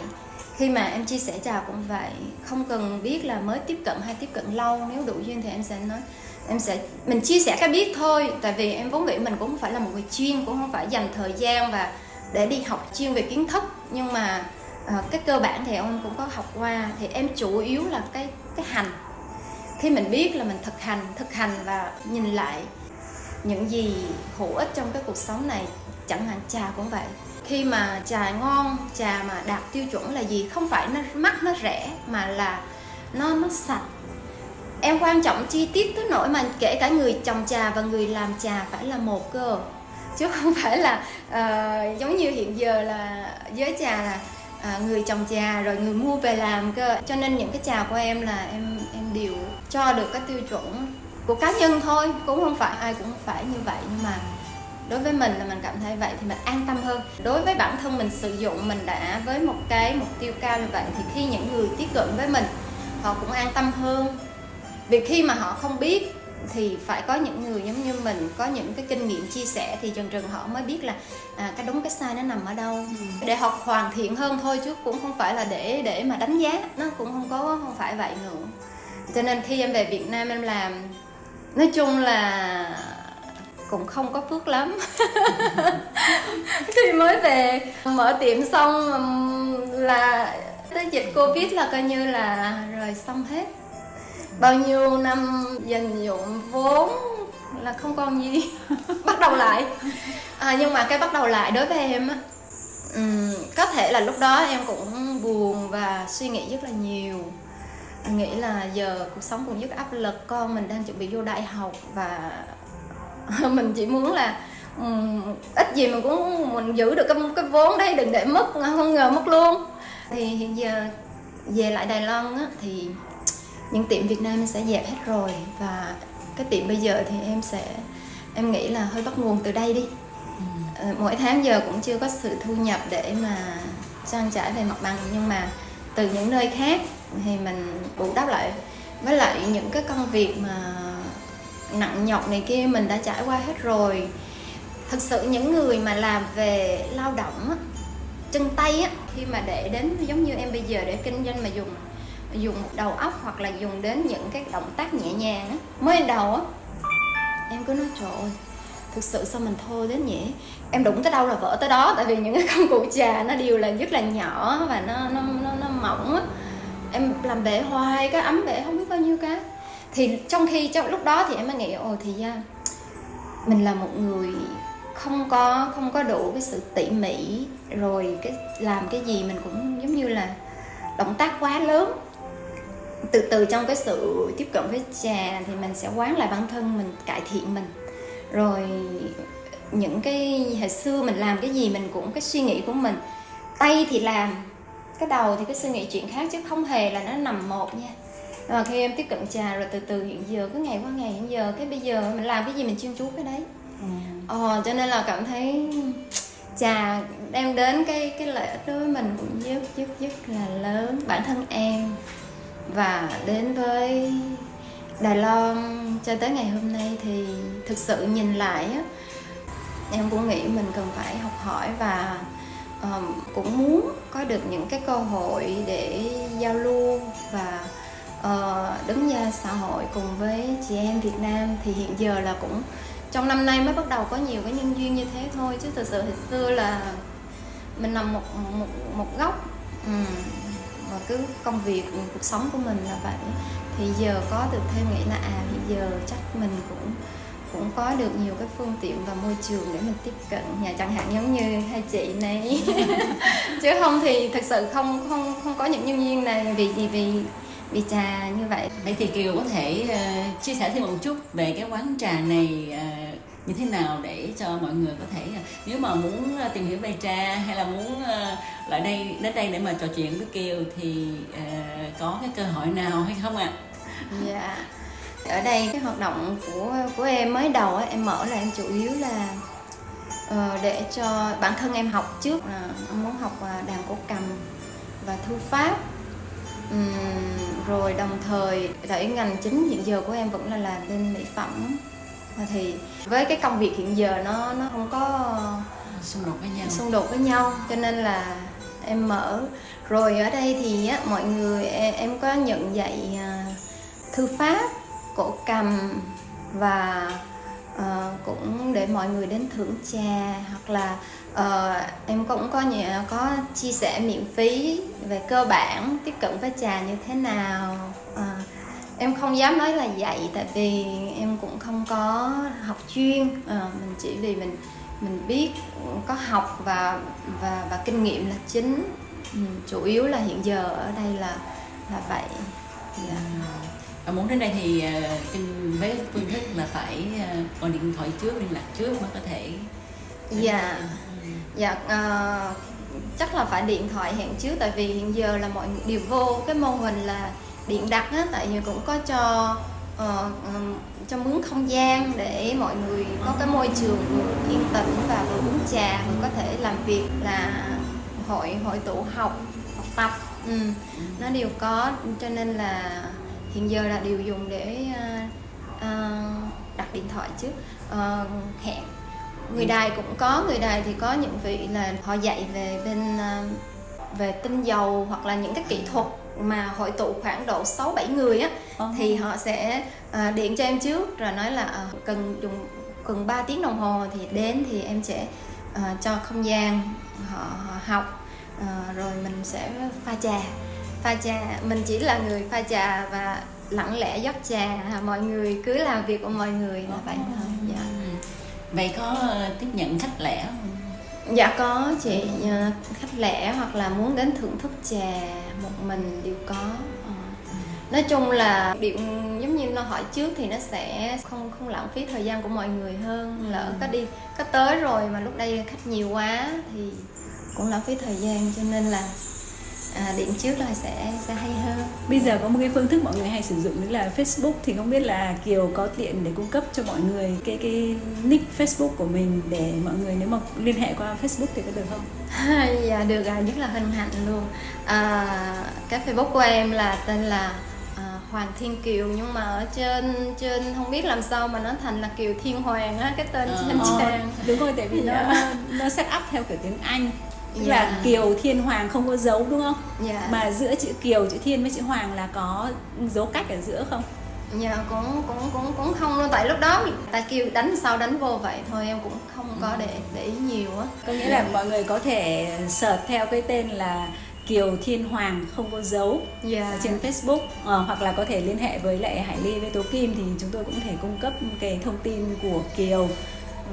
Khi mà em chia sẻ trà cũng vậy. Không cần biết là mới tiếp cận hay tiếp cận lâu. Nếu đủ duyên thì em sẽ nói em sẽ mình chia sẻ cái biết thôi tại vì em vốn nghĩ mình cũng không phải là một người chuyên cũng không phải dành thời gian và để đi học chuyên về kiến thức. Nhưng mà uh, cái cơ bản thì em cũng có học qua thì em chủ yếu là cái cái hành. Khi mình biết là mình thực hành thực hành và nhìn lại những gì hữu ích trong cái cuộc sống này chẳng hạn trà cũng vậy. Khi mà trà ngon trà mà đạt tiêu chuẩn là gì? Không phải nó mắc nó rẻ mà là nó nó sạch em quan trọng chi tiết tới nỗi mà kể cả người trồng trà và người làm trà phải là một cơ. Chứ không phải là uh, giống như hiện giờ là giới trà là à, người trồng trà rồi người mua về làm cơ. Cho nên những cái trà của em là em em đều cho được cái tiêu chuẩn của cá nhân thôi. Cũng không phải ai cũng phải như vậy nhưng mà đối với mình là mình cảm thấy vậy thì mình an tâm hơn. Đối với bản thân mình sử dụng mình đã với một cái mục tiêu cao như vậy thì khi những người tiếp cận với mình họ cũng an tâm hơn vì khi mà họ không biết thì phải có những người giống như mình có những cái kinh nghiệm chia sẻ thì dần dần họ mới biết là à, cái đúng cái sai nó nằm ở đâu. Ừ. để họ hoàn thiện hơn thôi chứ cũng không phải là để để mà đánh giá nó cũng không có không phải vậy nữa. Cho nên khi em về Việt Nam em làm nói chung là cũng không có phước lắm. Khi mới về mở tiệm xong là tới dịch covid là coi như là rồi xong hết bao nhiêu năm dành dụng vốn là không còn gì. Bắt đầu lại. À, nhưng mà cái bắt đầu lại đối với em á um, có thể là lúc đó em cũng buồn và suy nghĩ rất là nhiều. Nghĩ là giờ cuộc sống cũng rất áp lực con mình đang chuẩn bị vô đại học và mình chỉ muốn là um, ít gì mình cũng mình giữ được cái cái vốn đấy đừng để mất không ngờ mất luôn. Thì hiện giờ về lại Đài Loan á, thì những tiệm Việt Nam em sẽ dẹp hết rồi và cái tiệm bây giờ thì em sẽ em nghĩ là hơi bắt nguồn từ đây đi. Ừ. mỗi tháng giờ cũng chưa có sự thu nhập để mà trang trải về mặt bằng nhưng mà từ những nơi khác thì mình bù đắp lại. Với lại những cái công việc mà nặng nhọc này kia mình đã trải qua hết rồi. Thực sự những người mà làm về lao động chân tay á, khi mà để đến giống như em bây giờ để kinh doanh mà dùng dùng đầu óc hoặc là dùng đến những cái động tác nhẹ nhàng á. Mới đầu á em cứ nói trời ơi thực sự sao mình thô đến nhỉ? Em đụng tới đâu là vỡ tới đó. Tại vì những cái công cụ trà nó đều là rất là nhỏ và nó nó nó, nó mỏng á. Em làm bể hoài cái ấm bể không biết bao nhiêu cái. Thì trong khi trong lúc đó thì em mới nghĩ ồ thì ra mình là một người không có không có đủ cái sự tỉ mỉ rồi cái làm cái gì mình cũng giống như là động tác quá lớn từ từ trong cái sự tiếp cận với trà thì mình sẽ quán lại bản thân mình cải thiện mình. Rồi những cái hồi xưa mình làm cái gì mình cũng cái suy nghĩ của mình. Tay thì làm cái đầu thì cái suy nghĩ chuyện khác chứ không hề là nó nằm một nha. Và khi em tiếp cận trà rồi từ từ hiện giờ cứ ngày qua ngày hiện giờ cái bây giờ mình làm cái gì mình chuyên chú cái đấy. Ừ. ờ, cho nên là cảm thấy trà đem đến cái cái lợi ích đối với mình cũng rất rất rất là lớn bản thân em và đến với Đài Loan cho tới ngày hôm nay thì thực sự nhìn lại á em cũng nghĩ mình cần phải học hỏi và um, cũng muốn có được những cái cơ hội để giao lưu và uh, đứng ra xã hội cùng với chị em Việt Nam. Thì hiện giờ là cũng trong năm nay mới bắt đầu có nhiều cái nhân duyên như thế thôi chứ thực sự hồi xưa là mình nằm một một một góc um, và cứ công việc ừ, cuộc sống của mình là vậy. Thì giờ có được thêm nghĩ là à hiện giờ chắc mình cũng cũng có được nhiều cái phương tiện và môi trường để mình tiếp cận. Nhà chẳng hạn giống như hai chị này. Chứ không thì thực sự không không không có những nhân viên này vì gì vì vì trà như vậy. Vậy thì kiều có thể uh, chia sẻ thêm một chút về cái quán trà này uh, như thế nào để cho mọi người có thể à, nếu mà muốn à, tìm hiểu về trà hay là muốn à, lại đây đến đây để mà trò chuyện với kiều thì uh, có cái cơ hội nào hay không ạ? À? dạ. Ở đây cái hoạt động của của em mới đầu ấy, em mở là em chủ yếu là uh, để cho bản thân em học trước uh, em muốn học uh, đàn cổ cầm và thư pháp. Um, rồi đồng thời tại ngành chính hiện giờ của em vẫn là làm bên mỹ phẩm thì với cái công việc hiện giờ nó nó không có xung đột với nhau. xung đột với nhau cho nên là em mở. Rồi ở đây thì á, mọi người em, em có nhận dạy uh, thư pháp cổ cầm và uh, cũng để mọi người đến thưởng trà hoặc là uh, em cũng có nhiều, có chia sẻ miễn phí về cơ bản tiếp cận với trà như thế nào uh, em không dám nói là dạy tại vì em cũng không có học chuyên. Uh, mình chỉ vì mình mình biết có học và và và kinh nghiệm là chính. Ừ, chủ yếu là hiện giờ ở đây là là vậy. Yeah. Dạ và muốn đến đây thì uh, với phương thức là phải uh, gọi điện thoại trước liên lạc trước mới có thể dạ. dạ uh, chắc là phải điện thoại hẹn trước tại vì hiện giờ là mọi đều vô. Cái mô hình là điện đặt á tại vì cũng có cho uh, um, cho mướn không gian để mọi người có cái môi trường vừa yên tĩnh và vừa uống trà vừa có thể làm việc là hội hội tụ học học tập. Ừ. nó đều có cho nên là hiện giờ là đều dùng để uh, uh, đặt điện thoại trước uh, hẹn. Người đài cũng có người đài thì có những vị là họ dạy về bên uh, về tinh dầu hoặc là những cái kỹ thuật mà hội tụ khoảng độ 6 7 người á uh-huh. thì họ sẽ uh, điện cho em trước rồi nói là uh, cần dùng cần 3 tiếng đồng hồ thì đến thì em sẽ uh, cho không gian họ, họ học uh, rồi mình sẽ pha trà. Pha trà mình chỉ là người pha trà và lặng lẽ dốc trà mọi người cứ làm việc của mọi người là vậy thôi dạ. Vậy có tiếp nhận khách lẻ không dạ có chị ờ, khách lẻ hoặc là muốn đến thưởng thức trà một mình đều có ờ. nói chung là điện giống như nó hỏi trước thì nó sẽ không không lãng phí thời gian của mọi người hơn lỡ ừ. có đi có tới rồi mà lúc đây khách nhiều quá thì cũng lãng phí thời gian cho nên là à, điện trước là sẽ sẽ hay hơn bây giờ có một cái phương thức mọi người hay sử dụng đó là Facebook thì không biết là Kiều có tiện để cung cấp cho mọi người cái cái nick Facebook của mình để mọi người nếu mà liên hệ qua Facebook thì có được không? dạ được à rất là hân hạnh luôn à, cái Facebook của em là tên là à, Hoàng Thiên Kiều nhưng mà ở trên trên không biết làm sao mà nó thành là Kiều Thiên Hoàng á cái tên trên ờ, trang đúng rồi tại vì dạ. nó nó set up theo kiểu tiếng Anh yeah. là dạ. kiều thiên hoàng không có dấu đúng không yeah. Dạ. mà giữa chữ kiều chữ thiên với chữ hoàng là có dấu cách ở giữa không dạ cũng cũng cũng cũng không luôn tại lúc đó ta kêu đánh sau đánh vô vậy thôi em cũng không có để để ý nhiều á có nghĩa là mọi người có thể search theo cái tên là Kiều Thiên Hoàng không có dấu yeah. trên Facebook à, hoặc là có thể liên hệ với lại Hải Ly với Tố Kim thì chúng tôi cũng thể cung cấp cái thông tin của Kiều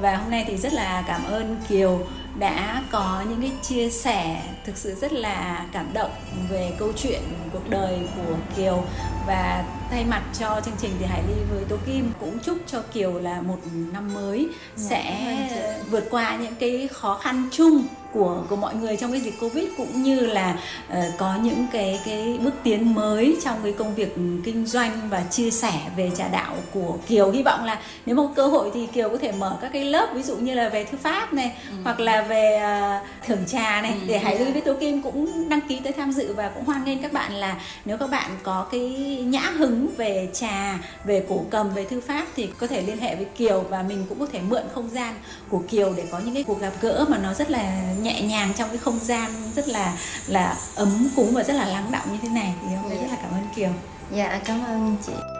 và hôm nay thì rất là cảm ơn Kiều đã có những cái chia sẻ thực sự rất là cảm động về câu chuyện cuộc đời của Kiều. Và thay mặt cho chương trình thì Hải Ly với Tố Kim cũng chúc cho Kiều là một năm mới dạ, sẽ vượt qua những cái khó khăn chung của của mọi người trong cái dịch covid cũng như là uh, có những cái cái bước tiến mới trong cái công việc kinh doanh và chia sẻ về trà đạo của Kiều. Hy vọng là nếu mà có cơ hội thì Kiều có thể mở các cái lớp ví dụ như là về thư pháp này ừ. hoặc là về uh, thưởng trà này ừ. để Hải Ly với Tố Kim cũng đăng ký tới tham dự và cũng hoan nghênh các bạn là nếu các bạn có cái nhã hứng về trà về cổ cầm về thư pháp thì có thể liên hệ với Kiều và mình cũng có thể mượn không gian của Kiều để có những cái cuộc gặp gỡ mà nó rất là nhẹ nhàng trong cái không gian rất là là ấm cúng và rất là lắng động như thế này thì hôm nay rất là cảm ơn Kiều. Dạ cảm ơn chị.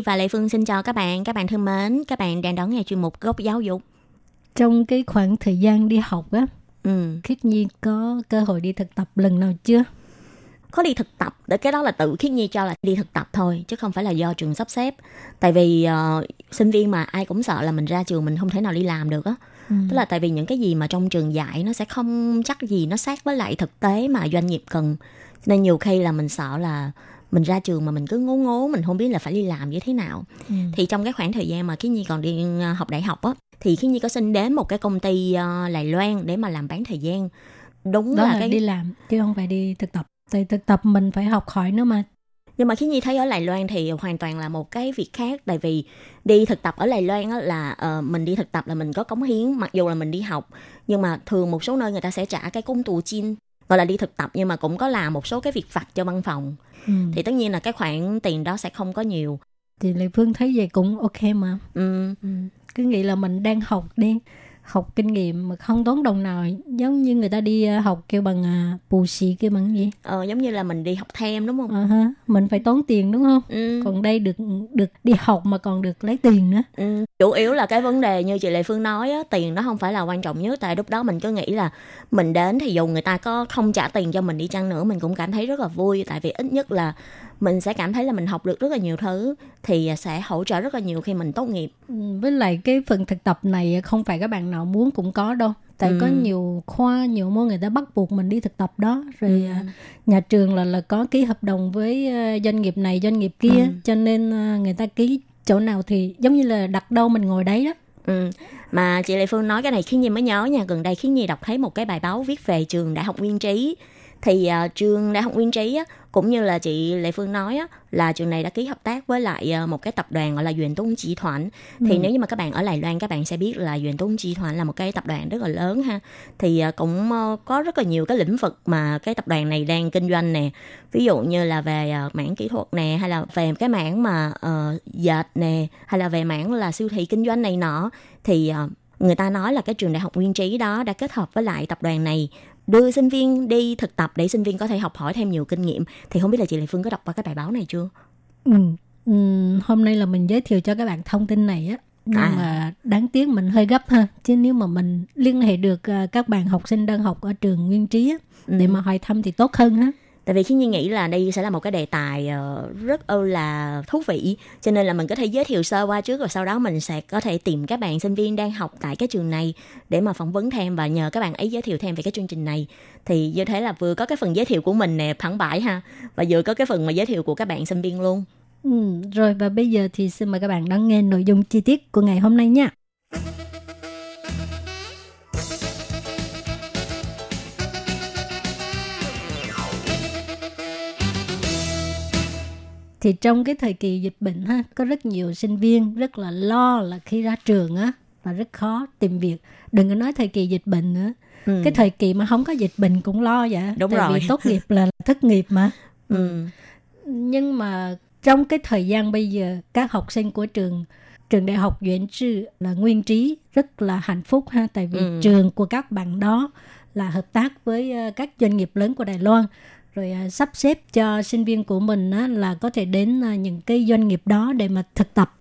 Nhi và Lệ Phương xin chào các bạn. Các bạn thân mến, các bạn đang đón nghe chuyên mục Góc Giáo dục. Trong cái khoảng thời gian đi học á, Ừ. Khiết Nhi có cơ hội đi thực tập lần nào chưa? Có đi thực tập, để cái đó là tự Khiết Nhi cho là đi thực tập thôi, chứ không phải là do trường sắp xếp. Tại vì ờ, sinh viên mà ai cũng sợ là mình ra trường mình không thể nào đi làm được á. Ừ. Tức là tại vì những cái gì mà trong trường dạy nó sẽ không chắc gì nó sát với lại thực tế mà doanh nghiệp cần. Nên nhiều khi là mình sợ là mình ra trường mà mình cứ ngố ngố mình không biết là phải đi làm như thế nào Ừ. thì trong cái khoảng thời gian mà Khiết Nhi còn đi ờ, học đại học á thì Khiết Nhi có xin đến một cái công ty ờ, Đài Loan để mà làm bán thời gian đúng Đó là, là, cái đi làm chứ không phải đi thực tập. Tại thực tập mình phải học hỏi nữa mà. nhưng mà Khiết Nhi thấy ở Đài Loan thì hoàn toàn là một cái việc khác tại vì đi thực tập ở Đài Loan á, là ờ, mình đi thực tập là mình có cống hiến mặc dù là mình đi học nhưng mà thường một số nơi người ta sẽ trả cái công tù chin gọi là đi thực tập nhưng mà cũng có làm một số cái việc vặt cho văn phòng Ừ. thì tất nhiên là cái khoản tiền đó sẽ không có nhiều Thì Lệ Phương thấy vậy cũng ok mà. ừ, Ừ. Cứ nghĩ là mình đang học đi học kinh nghiệm mà không tốn đồng nào giống như người ta đi ờ, học kêu bằng à, bù xì kêu bằng gì? Ờ, giống như là mình đi học thêm đúng không? Ờ ha, mình phải tốn tiền đúng không? Ừ. còn đây được được đi học mà còn được lấy tiền nữa. Ừ, chủ yếu là cái vấn đề như chị Lệ Phương nói á, tiền nó không phải là quan trọng nhất tại lúc đó mình cứ nghĩ là mình đến thì dù người ta có không trả tiền cho mình đi chăng nữa mình cũng cảm thấy rất là vui tại vì ít nhất là mình sẽ cảm thấy là mình học được rất là nhiều thứ thì sẽ hỗ trợ rất là nhiều khi mình tốt nghiệp Ừ, với lại cái phần thực tập này không phải các bạn nào muốn cũng có đâu tại Ừ. có nhiều khoa nhiều môn người ta bắt buộc mình đi thực tập đó rồi Ừ. à, nhà trường là là có ký hợp đồng với à, doanh nghiệp này doanh nghiệp kia Ừ. cho nên à, người ta ký chỗ nào thì giống như là đặt đâu mình ngồi đấy đó ừ. mà chị Lệ Phương nói cái này khiến Nhi mới nhớ nha gần đây khiến Nhi đọc thấy một cái bài báo viết về trường Đại học Nguyên Trí thì à, trường Đại học Nguyên Trí á, cũng như là chị Lệ Phương nói á, là trường này đã ký hợp tác với lại à, một cái tập đoàn gọi là Duyện Tung Chỉ Thoản thì Ừ. nếu như mà các bạn ở Đài Loan các bạn sẽ biết là Duyện Tung Chỉ Thoản là một cái tập đoàn rất là lớn ha. Thì à, cũng ờ, có rất là nhiều cái lĩnh vực mà cái tập đoàn này đang kinh doanh nè. Ví dụ như là về à, mảng kỹ thuật nè hay là về cái mảng mà ờ, dệt nè hay là về mảng là siêu thị kinh doanh này nọ. Thì à, người ta nói là cái trường đại học nguyên trí đó đã kết hợp với lại tập đoàn này đưa sinh viên đi thực tập để sinh viên có thể học hỏi thêm nhiều kinh nghiệm thì không biết là chị Lệ Phương có đọc qua cái bài báo này chưa? ừ. Ừ, hôm nay là mình giới thiệu cho các bạn thông tin này á nhưng À. mà đáng tiếc mình hơi gấp ha chứ nếu mà mình liên hệ được à, các bạn học sinh đang học ở trường Nguyên Trí á, để Ừ. mà hỏi thăm thì tốt hơn ha Tại vì khi Nhi nghĩ là đây sẽ là một cái đề tài ờ, rất ư là thú vị cho nên là mình có thể giới thiệu sơ qua trước rồi sau đó mình sẽ có thể tìm các bạn sinh viên đang học tại cái trường này để mà phỏng vấn thêm và nhờ các bạn ấy giới thiệu thêm về cái chương trình này thì như thế là vừa có cái phần giới thiệu của mình nè thẳng bãi ha và vừa có cái phần mà giới thiệu của các bạn sinh viên luôn. Ừ, rồi và bây giờ thì xin mời các bạn đón nghe nội dung chi tiết của ngày hôm nay nha. Thì trong cái thời kỳ dịch bệnh ha, có rất nhiều sinh viên rất là lo là khi ra trường á và rất khó tìm việc. Đừng có nói thời kỳ dịch bệnh nữa. Ừ. Cái thời kỳ mà không có dịch bệnh cũng lo vậy. Đúng Tại rồi. vì tốt nghiệp là thất nghiệp mà ừ. nhưng mà trong cái thời gian bây giờ các học sinh của trường trường đại học Duyện Sư là nguyên trí rất là hạnh phúc ha tại vì Ừ. trường của các bạn đó là hợp tác với ờ, các doanh nghiệp lớn của Đài Loan rồi à, sắp xếp cho sinh viên của mình là có thể đến à, những cái doanh nghiệp đó để mà thực tập.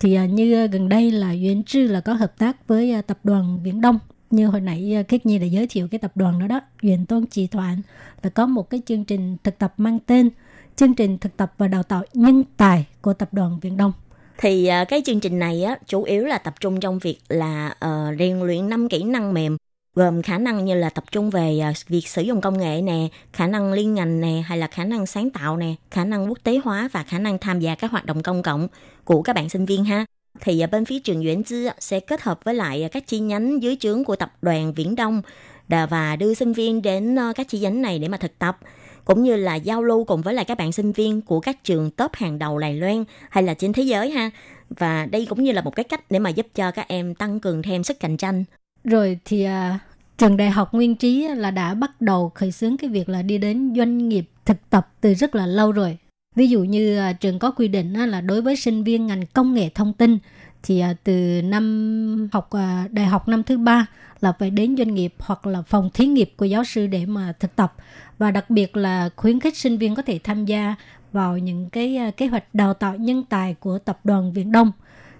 Thì à, như gần đây là Duyên Trư là có hợp tác với tập đoàn Viễn Đông. Như hồi nãy Kết Nhi đã giới thiệu cái tập đoàn đó đó Duyên Tôn Trì Thoạn là có một cái chương trình thực tập mang tên chương trình thực tập và đào tạo nhân tài của tập đoàn Viễn Đông. Thì cái chương trình này á chủ yếu là tập trung trong việc là uh, rèn luyện năm kỹ năng mềm gồm khả năng như là tập trung về à, việc sử dụng công nghệ nè, khả năng liên ngành nè hay là khả năng sáng tạo nè, khả năng quốc tế hóa và khả năng tham gia các hoạt động công cộng của các bạn sinh viên ha. Thì à, bên phía trường Nguyễn Tư sẽ kết hợp với lại à, các chi nhánh dưới trướng của tập đoàn Viễn Đông và đưa sinh viên đến ờ, các chi nhánh này để mà thực tập. cũng như là giao lưu cùng với lại các bạn sinh viên của các trường top hàng đầu Đài Loan hay là trên thế giới ha. Và đây cũng như là một cái cách để mà giúp cho các em tăng cường thêm sức cạnh tranh. Rồi thì à, trường đại học Nguyên Trí là đã bắt đầu khởi xướng cái việc là đi đến doanh nghiệp thực tập từ rất là lâu rồi. Ví dụ như à, trường có quy định á, là đối với sinh viên ngành công nghệ thông tin thì à, từ năm học à, đại học năm thứ ba là phải đến doanh nghiệp hoặc là phòng thí nghiệm của giáo sư để mà thực tập và đặc biệt là khuyến khích sinh viên có thể tham gia vào những cái à, kế hoạch đào tạo nhân tài của tập đoàn Viễn Đông.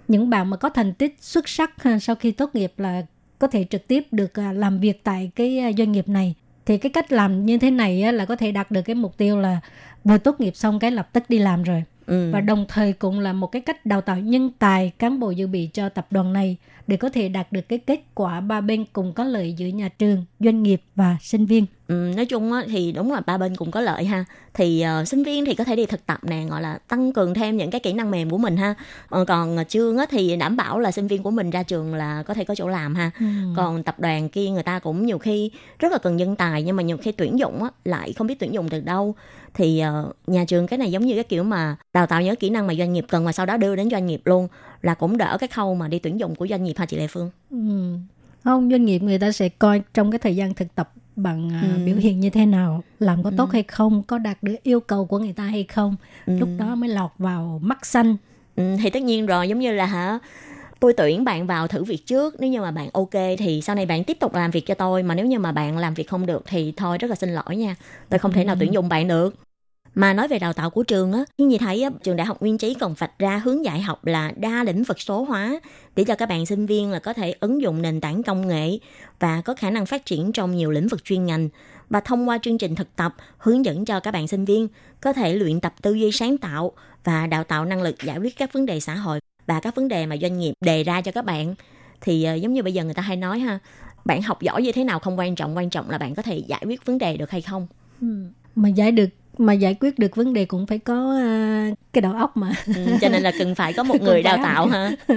Những bạn mà có thành tích xuất sắc à, sau khi tốt nghiệp là có thể trực tiếp được à, làm việc tại cái à, doanh nghiệp này. Thì cái cách làm như thế này là có thể đạt được cái mục tiêu là vừa tốt nghiệp xong cái lập tức đi làm rồi Ừ. và đồng thời cũng là một cái cách đào tạo nhân tài cán bộ dự bị cho tập đoàn này để có thể đạt được cái kết quả ba bên cùng có lợi giữa nhà trường, doanh nghiệp và sinh viên. Ừ, nói chung á, thì đúng là ba bên cũng có lợi ha. Thì ờ, sinh viên thì có thể đi thực tập nè gọi là tăng cường thêm những cái kỹ năng mềm của mình ha. Ờ, còn trương á, thì đảm bảo là sinh viên của mình ra trường là có thể có chỗ làm ha. Còn tập đoàn kia người ta cũng nhiều khi rất là cần nhân tài nhưng mà nhiều khi tuyển dụng á, lại không biết tuyển dụng từ đâu. Thì ờ, nhà trường cái này giống như cái kiểu mà đào tạo những kỹ năng mà doanh nghiệp cần và sau đó đưa đến doanh nghiệp luôn là cũng đỡ cái khâu mà đi tuyển dụng của doanh nghiệp ha chị Lê Phương? Ừ. Không, doanh nghiệp người ta sẽ coi trong cái thời gian thực tập bằng à, Ừ. biểu hiện như thế nào, làm có tốt hay không, có đạt được yêu cầu của người ta hay không. Lúc đó mới lọt vào mắt xanh. Ừ, thì tất nhiên rồi giống như là hả tôi tuyển bạn vào thử việc trước. Nếu như mà bạn ok thì sau này bạn tiếp tục làm việc cho tôi. Mà nếu như mà bạn làm việc không được thì thôi rất là xin lỗi nha. Tôi không thể nào tuyển dụng bạn được mà nói về đào tạo của trường á, như chị thấy á, trường đại học Nguyên Trí còn vạch ra hướng dạy học là đa lĩnh vực số hóa để cho các bạn sinh viên là có thể ứng dụng nền tảng công nghệ và có khả năng phát triển trong nhiều lĩnh vực chuyên ngành. Và thông qua chương trình thực tập hướng dẫn cho các bạn sinh viên có thể luyện tập tư duy sáng tạo và đào tạo năng lực giải quyết các vấn đề xã hội và các vấn đề mà doanh nghiệp đề ra cho các bạn. Thì ờ, giống như bây giờ người ta hay nói ha bạn học giỏi như thế nào không quan trọng quan trọng là bạn có thể giải quyết vấn đề được hay không. Ừ. Mà giải được mà giải quyết được vấn đề cũng phải có à, cái đầu óc mà. ừ, cho nên là cần phải có một người đào tạo ha.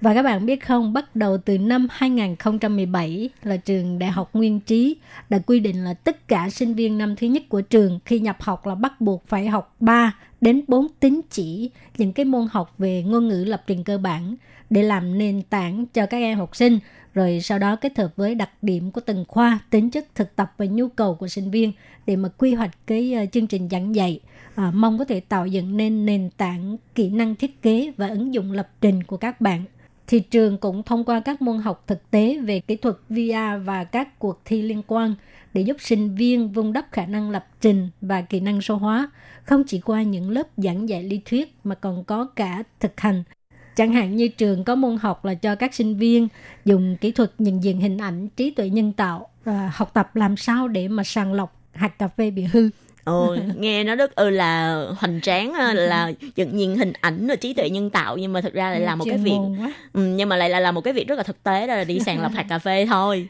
Và các bạn biết không, bắt đầu từ năm 2017 là trường Đại học Nguyên Trí đã quy định là tất cả sinh viên năm thứ nhất của trường khi nhập học là bắt buộc phải học 3 đến 4 tín chỉ những cái môn học về ngôn ngữ lập trình cơ bản để làm nền tảng cho các em học sinh rồi sau đó kết hợp với đặc điểm của từng khoa, tính chất thực tập và nhu cầu của sinh viên để mà quy hoạch cái ờ, chương trình giảng dạy à, mong có thể tạo dựng nên nền tảng kỹ năng thiết kế và ứng dụng lập trình của các bạn thì trường cũng thông qua các môn học thực tế về kỹ thuật VR và các cuộc thi liên quan để giúp sinh viên vun đắp khả năng lập trình và kỹ năng số hóa, không chỉ qua những lớp giảng dạy lý thuyết mà còn có cả thực hành. Chẳng hạn như trường có môn học là cho các sinh viên dùng kỹ thuật nhận diện hình ảnh trí tuệ nhân tạo và học tập làm sao để mà sàng lọc hạt cà phê bị hư. Ồ, nghe nó rất ừ là hoành tráng ha, là nhận nhìn hình ảnh rồi trí tuệ nhân tạo nhưng mà thực ra lại là một cái việc ừ, nhưng mà lại là, là một cái việc rất là thực tế đó là đi sàng lọc hạt cà phê thôi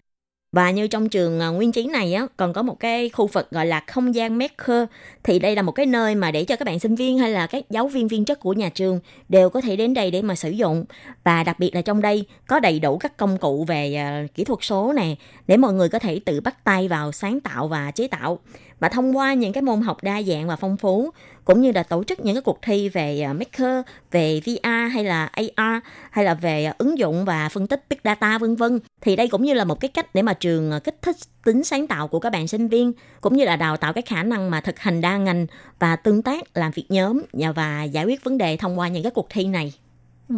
và như trong trường à, nguyên trí này á, còn có một cái khu vực gọi là không gian maker thì đây là một cái nơi mà để cho các bạn sinh viên hay là các giáo viên viên chức của nhà trường đều có thể đến đây để mà sử dụng. Và đặc biệt là trong đây có đầy đủ các công cụ về à, kỹ thuật số nè, để mọi người có thể tự bắt tay vào sáng tạo và chế tạo và thông qua những cái môn học đa dạng và phong phú, cũng như là tổ chức những cái cuộc thi về ờ, maker, về VR hay là AR hay là về ờ, ứng dụng và phân tích big data, vân vân, thì đây cũng như là một cái cách để mà trường ờ, kích thích tính sáng tạo của các bạn sinh viên, cũng như là đào tạo cái khả năng mà thực hành đa ngành và tương tác, làm việc nhóm và giải quyết vấn đề thông qua những cái cuộc thi này. Ừ.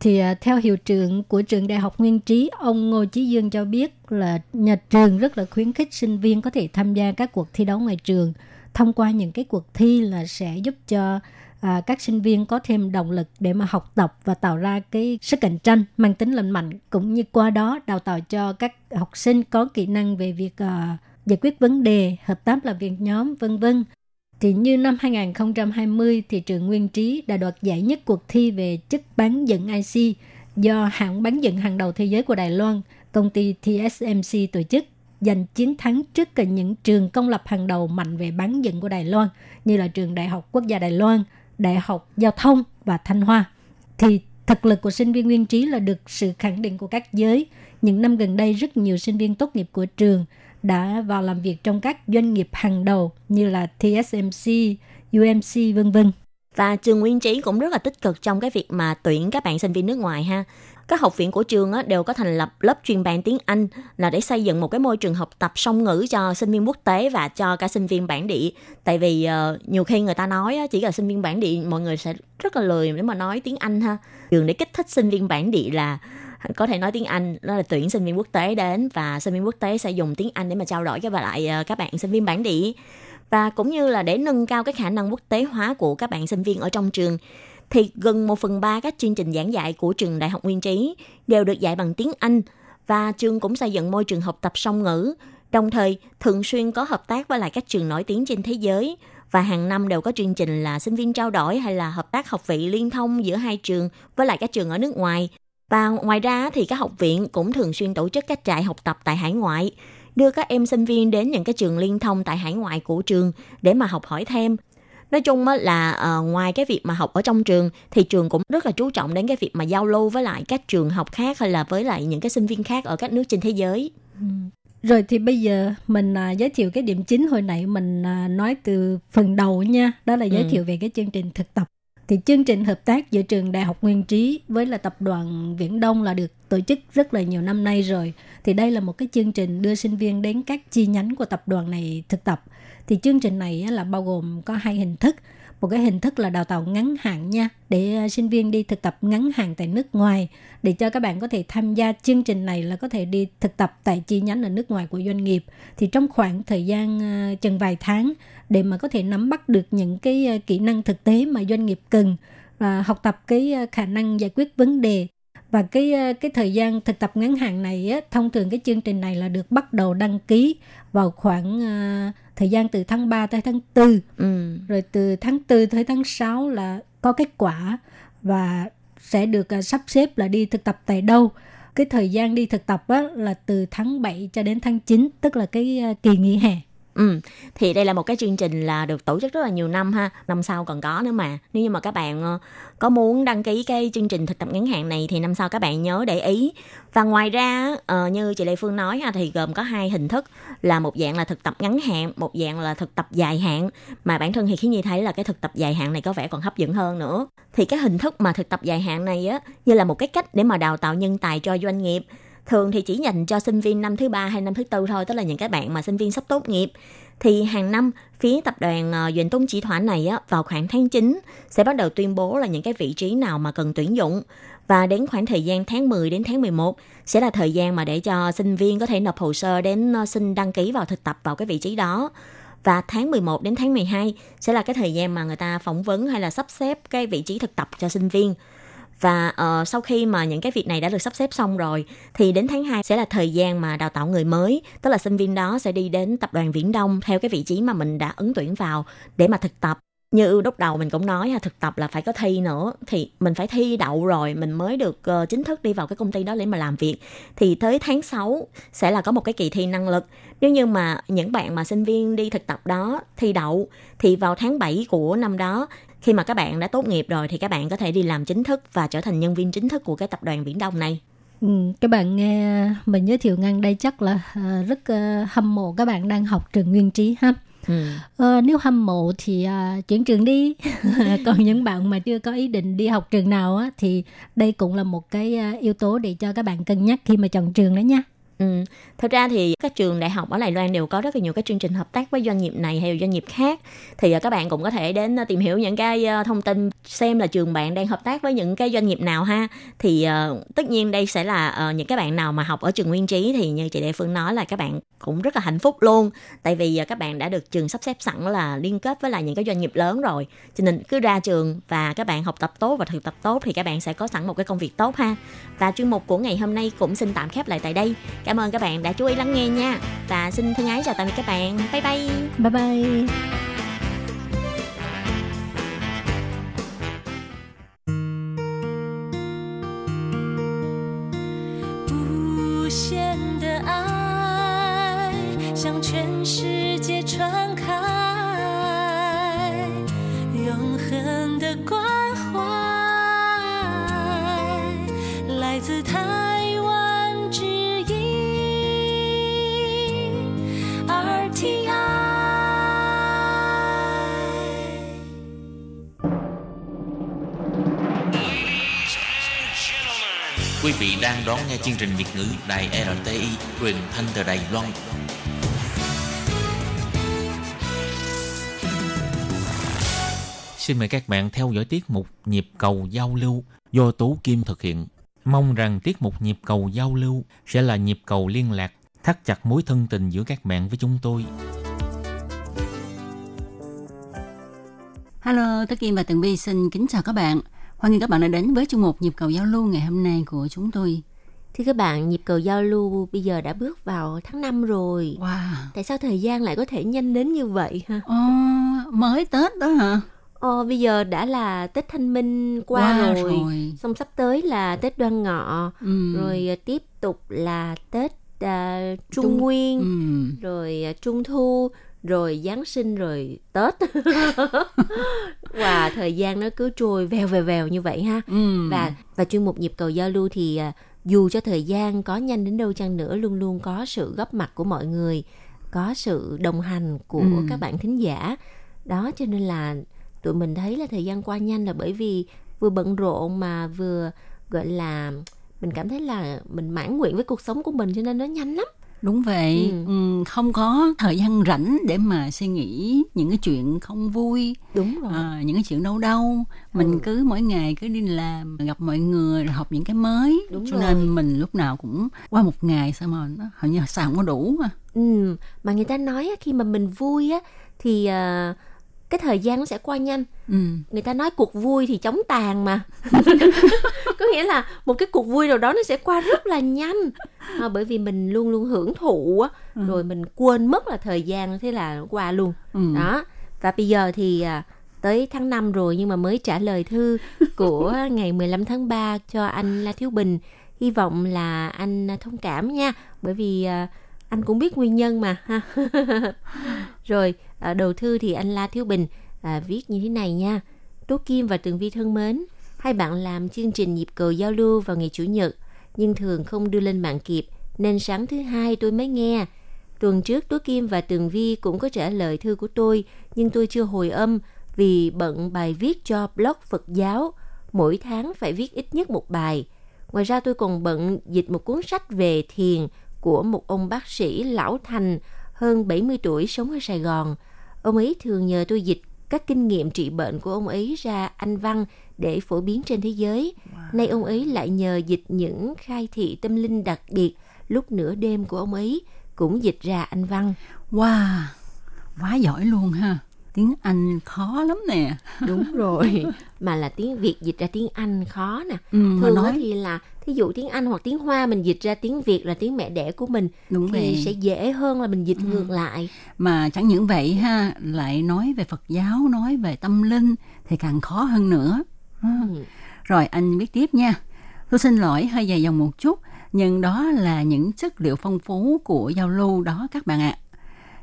Thì à, theo hiệu trưởng của trường Đại học Nguyên Trí, ông Ngô Chí Dương cho biết là nhà trường rất là khuyến khích sinh viên có thể tham gia các cuộc thi đấu ngoài trường. Thông qua những cái cuộc thi là sẽ giúp cho à, các sinh viên có thêm động lực để mà học tập và tạo ra cái sức cạnh tranh mang tính lành mạnh cũng như qua đó đào tạo cho các học sinh có kỹ năng về việc à, giải quyết vấn đề, hợp tác làm việc nhóm vân vân. Thì như năm 2020 thì trường Nguyên Trí đã đoạt giải nhất cuộc thi về chức bán dẫn IC do hãng bán dẫn hàng đầu thế giới của Đài Loan, công ty TSMC tổ chức giành chiến thắng trước cả những trường công lập hàng đầu mạnh về bán dẫn của Đài Loan như là trường Đại học Quốc gia Đài Loan, Đại học Giao thông và Thanh Hoa. Thì thực lực của sinh viên Nguyên Trí là được sự khẳng định của các giới. Những năm gần đây rất nhiều sinh viên tốt nghiệp của trường đã vào làm việc trong các doanh nghiệp hàng đầu như là TSMC, UMC vân vân. Và trường Nguyên Trí cũng rất là tích cực trong cái việc mà tuyển các bạn sinh viên nước ngoài ha. Các học viện của trường á, đều có thành lập lớp chuyên bản tiếng Anh là để xây dựng một cái môi trường học tập song ngữ cho sinh viên quốc tế và cho cả sinh viên bản địa. Tại vì ờ, nhiều khi người ta nói chỉ là sinh viên bản địa mọi người sẽ rất là lười để mà nói tiếng Anh ha. Trường để kích thích sinh viên bản địa là có thể nói tiếng Anh đó là tuyển sinh viên quốc tế đến và sinh viên quốc tế sẽ dùng tiếng Anh để mà trao đổi với lại ờ, các bạn sinh viên bản địa và cũng như là để nâng cao cái khả năng quốc tế hóa của các bạn sinh viên ở trong trường thì gần một phần ba các chương trình giảng dạy của trường Đại học Nguyên Trí đều được dạy bằng tiếng Anh và trường cũng xây dựng môi trường học tập song ngữ, đồng thời thường xuyên có hợp tác với lại các trường nổi tiếng trên thế giới và hàng năm đều có chương trình là sinh viên trao đổi hay là hợp tác học vị liên thông giữa hai trường với lại các trường ở nước ngoài. Và ngoài ra thì các học viện cũng thường xuyên tổ chức các trại học tập tại hải ngoại, đưa các em sinh viên đến những cái trường liên thông tại hải ngoại của trường để mà học hỏi thêm nói chung là uh, ngoài cái việc mà học ở trong trường thì trường cũng rất là chú trọng đến cái việc mà giao lưu với lại các trường học khác hay là với lại những cái sinh viên khác ở các nước trên thế giới ừ. rồi thì bây giờ mình uh, giới thiệu cái điểm chính hồi nãy mình uh, nói từ phần đầu nha đó là giới ừ. thiệu về cái chương trình thực tập thì chương trình hợp tác giữa trường Đại học Nguyên Trí với là tập đoàn Viễn Đông là được tổ chức rất là nhiều năm nay rồi. Thì đây là một cái chương trình đưa sinh viên đến các chi nhánh của tập đoàn này thực tập thì chương trình này là bao gồm có hai hình thức một cái hình thức là đào tạo ngắn hạn nha để ờ, sinh viên đi thực tập ngắn hạn tại nước ngoài để cho các bạn có thể tham gia chương trình này là có thể đi thực tập tại chi nhánh ở nước ngoài của doanh nghiệp. Thì trong khoảng thời gian ờ, chừng vài tháng để mà có thể nắm bắt được những cái ờ, kỹ năng thực tế mà doanh nghiệp cần và học tập cái khả năng giải quyết vấn đề. Và cái cái thời gian thực tập ngắn hạn này á, thông thường cái chương trình này là được bắt đầu đăng ký vào khoảng uh, thời gian từ tháng 3 tới tháng 4 ừ. rồi từ tháng 4 tới tháng 6 là có kết quả và sẽ được uh, sắp xếp là đi thực tập tại đâu. Cái thời gian đi thực tập á, là từ tháng 7 cho đến tháng 9 tức là cái uh, kỳ nghỉ hè Ừ, thì đây là một cái chương trình là được tổ chức rất là nhiều năm ha, năm sau còn có nữa mà. Nếu như mà các bạn ờ, có muốn đăng ký cái chương trình thực tập ngắn hạn này thì năm sau các bạn nhớ để ý. Và ngoài ra ờ, như chị Lê Phương nói ha thì gồm có hai hình thức là một dạng là thực tập ngắn hạn, một dạng là thực tập dài hạn. Mà bản thân thì khi Nhi thấy là cái thực tập dài hạn này có vẻ còn hấp dẫn hơn nữa. Thì cái hình thức mà thực tập dài hạn này á như là một cái cách để mà đào tạo nhân tài cho doanh nghiệp thường thì chỉ dành cho sinh viên năm thứ ba hay năm thứ tư thôi tức là những các bạn mà sinh viên sắp tốt nghiệp. Thì hàng năm phía tập đoàn ờ, Duyện Tông Chỉ Thoả này á, vào khoảng tháng 9 sẽ bắt đầu tuyên bố là những cái vị trí nào mà cần tuyển dụng. Và đến khoảng thời gian tháng 10 đến tháng 11 sẽ là thời gian mà để cho sinh viên có thể nộp hồ sơ đến ờ, xin đăng ký vào thực tập vào cái vị trí đó. Và tháng 11 đến tháng 12 sẽ là cái thời gian mà người ta phỏng vấn hay là sắp xếp cái vị trí thực tập cho sinh viên và uh, sau khi mà những cái việc này đã được sắp xếp xong rồi thì đến tháng 2 sẽ là thời gian mà đào tạo người mới. Tức là sinh viên đó sẽ đi đến tập đoàn Viễn Đông theo cái vị trí mà mình đã ứng tuyển vào để mà thực tập. Như lúc đầu mình cũng nói là thực tập là phải có thi nữa thì mình phải thi đậu rồi mình mới được uh, chính thức đi vào cái công ty đó để mà làm việc. Thì tới tháng 6 sẽ là có một cái kỳ thi năng lực. Nếu như mà những bạn mà sinh viên đi thực tập đó thi đậu thì vào tháng 7 của năm đó khi mà các bạn đã tốt nghiệp rồi thì các bạn có thể đi làm chính thức và trở thành nhân viên chính thức của cái tập đoàn Viễn Đông này. Ừ, các bạn nghe mình giới thiệu ngang đây chắc là uh, rất uh, hâm mộ các bạn đang học trường Nguyên Trí ha. Ừ. Uh, nếu hâm mộ thì uh, chuyển trường đi còn những bạn mà chưa có ý định đi học trường nào á thì đây cũng là một cái uh, yếu tố để cho các bạn cân nhắc khi mà chọn trường đó nha Ừ. Thật ra thì các trường đại học ở Đài Loan đều có rất là nhiều cái chương trình hợp tác với doanh nghiệp này hay doanh nghiệp khác. Thì ờ, các bạn cũng có thể đến ờ, tìm hiểu những cái ờ, thông tin xem là trường bạn đang hợp tác với những cái doanh nghiệp nào ha. Thì uh, tất nhiên đây sẽ là uh, những cái bạn nào mà học ở trường Nguyên Trí thì như chị đại Phương nói là các bạn cũng rất là hạnh phúc luôn. Tại vì uh, các bạn đã được trường sắp xếp sẵn là liên kết với lại những cái doanh nghiệp lớn rồi. Cho nên cứ ra trường và các bạn học tập tốt và thực tập tốt thì các bạn sẽ có sẵn một cái công việc tốt ha. Và chuyên mục của ngày hôm nay cũng xin tạm khép lại tại đây. Cảm ơn các bạn đã chú ý lắng nghe nha. Và xin thân ái chào tạm biệt các bạn. Bye bye. Bye bye. Hãy vị đang đón nghe chương trình Việt ngữ Đài RTI truyền thanh từ Đài Loan. Xin mời các bạn theo dõi tiết mục Nhịp cầu giao lưu do Tú Kim thực hiện. Mong rằng tiết mục Nhịp cầu giao lưu sẽ là nhịp cầu liên lạc, thắt chặt mối thân tình giữa các bạn với chúng tôi. Hello, Tất Kim và Tường Vi xin kính chào các bạn. Hoan nghênh các bạn đã đến với chương mục nhịp cầu giao lưu ngày hôm nay của chúng tôi. Thưa các bạn, nhịp cầu giao lưu bây giờ đã bước vào tháng 5 rồi. Wow. Tại sao thời gian lại có thể nhanh đến như vậy ha? Ồ, mới Tết đó hả? Ờ, bây giờ đã là Tết Thanh Minh qua Qua rồi. rồi. Xong sắp tới là Tết Đoan Ngọ. Ừ. Rồi à, tiếp tục là Tết à, Trung, Trung- Nguyên. Ừ. Rồi à, Trung Thu. Rồi Giáng sinh rồi Tết. Và thời gian nó cứ trôi vèo vèo vèo như vậy ha. Ừ. và và chuyên mục nhịp cầu giao lưu thì à, dù cho thời gian có nhanh đến đâu chăng nữa luôn luôn có sự góp mặt của mọi người có sự đồng hành của Ừ. các bạn thính giả đó cho nên là tụi mình thấy là thời gian qua nhanh là bởi vì vừa bận rộn mà vừa gọi là mình cảm thấy là mình mãn nguyện với cuộc sống của mình cho nên nó nhanh lắm Đúng vậy, Ừ. ừ. không có thời gian rảnh để mà suy nghĩ những cái chuyện không vui, đúng rồi à, những cái chuyện đau đau. Mình Ừ. cứ mỗi ngày cứ đi làm, gặp mọi người, rồi học những cái mới. Đúng Cho rồi. nên mình lúc nào cũng qua một ngày sao mà nó hầu như sao không có đủ mà. ừ, mà người ta nói khi mà mình vui á thì à, cái thời gian nó sẽ qua nhanh. Ừ. người ta nói cuộc vui thì chống tàn mà. Có nghĩa là một cái cuộc vui nào đó nó sẽ qua rất là nhanh. À, bởi vì mình luôn luôn hưởng thụ á rồi mình quên mất là thời gian thế là nó qua luôn. Ừ. đó. Và bây giờ thì à, tới tháng 5 rồi nhưng mà mới trả lời thư của ngày 15 tháng 3 cho anh La Thiếu Bình. Hy vọng là anh thông cảm nha. Bởi vì à, anh cũng biết nguyên nhân mà ha. Rồi à, đầu thư thì anh La Thiếu Bình à, viết như thế này nha. Tố Kim và Tường Vi thân mến hai bạn làm chương trình nhịp cầu giao lưu vào ngày chủ nhật nhưng thường không đưa lên mạng kịp nên sáng thứ hai tôi mới nghe. Tuần trước Tố Kim và Tường Vi cũng có trả lời thư của tôi nhưng tôi chưa hồi âm vì bận bài viết cho blog Phật giáo. Mỗi tháng phải viết ít nhất một bài. Ngoài ra tôi còn bận dịch một cuốn sách về thiền của một ông bác sĩ lão thành hơn 70 tuổi sống ở Sài Gòn. Ông ấy thường nhờ tôi dịch các kinh nghiệm trị bệnh của ông ấy ra Anh văn để phổ biến trên thế giới. Nay ông ấy lại nhờ dịch những khai thị tâm linh đặc biệt lúc nửa đêm của ông ấy cũng dịch ra Anh văn. Wow, quá giỏi luôn ha. Tiếng Anh khó lắm nè. Đúng rồi. Mà là tiếng Việt dịch ra tiếng Anh khó nè. Ừ, Thường nói thì là thí dụ tiếng Anh hoặc tiếng Hoa mình dịch ra tiếng Việt là tiếng mẹ đẻ của mình đúng thì vậy. sẽ dễ hơn là mình dịch ngược lại. Mà chẳng những vậy ha, lại nói về Phật giáo, nói về tâm linh thì càng khó hơn nữa. Ừ. Rồi anh viết tiếp nha. Tôi xin lỗi hơi dài dòng một chút, nhưng đó là những chất liệu phong phú của giao lưu đó các bạn ạ.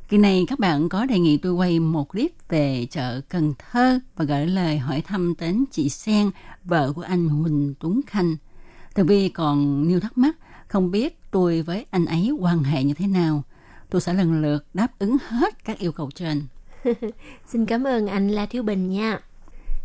Kỳ này các bạn có đề nghị tôi quay một clip về chợ Cần Thơ và gửi lời hỏi thăm đến chị Sen, vợ của anh Huỳnh Tuấn Khanh. Tường Vi còn nhiều thắc mắc, không biết tôi với anh ấy quan hệ như thế nào. Tôi sẽ lần lượt đáp ứng hết các yêu cầu trên. Xin cảm ơn anh La Thiếu Bình nha.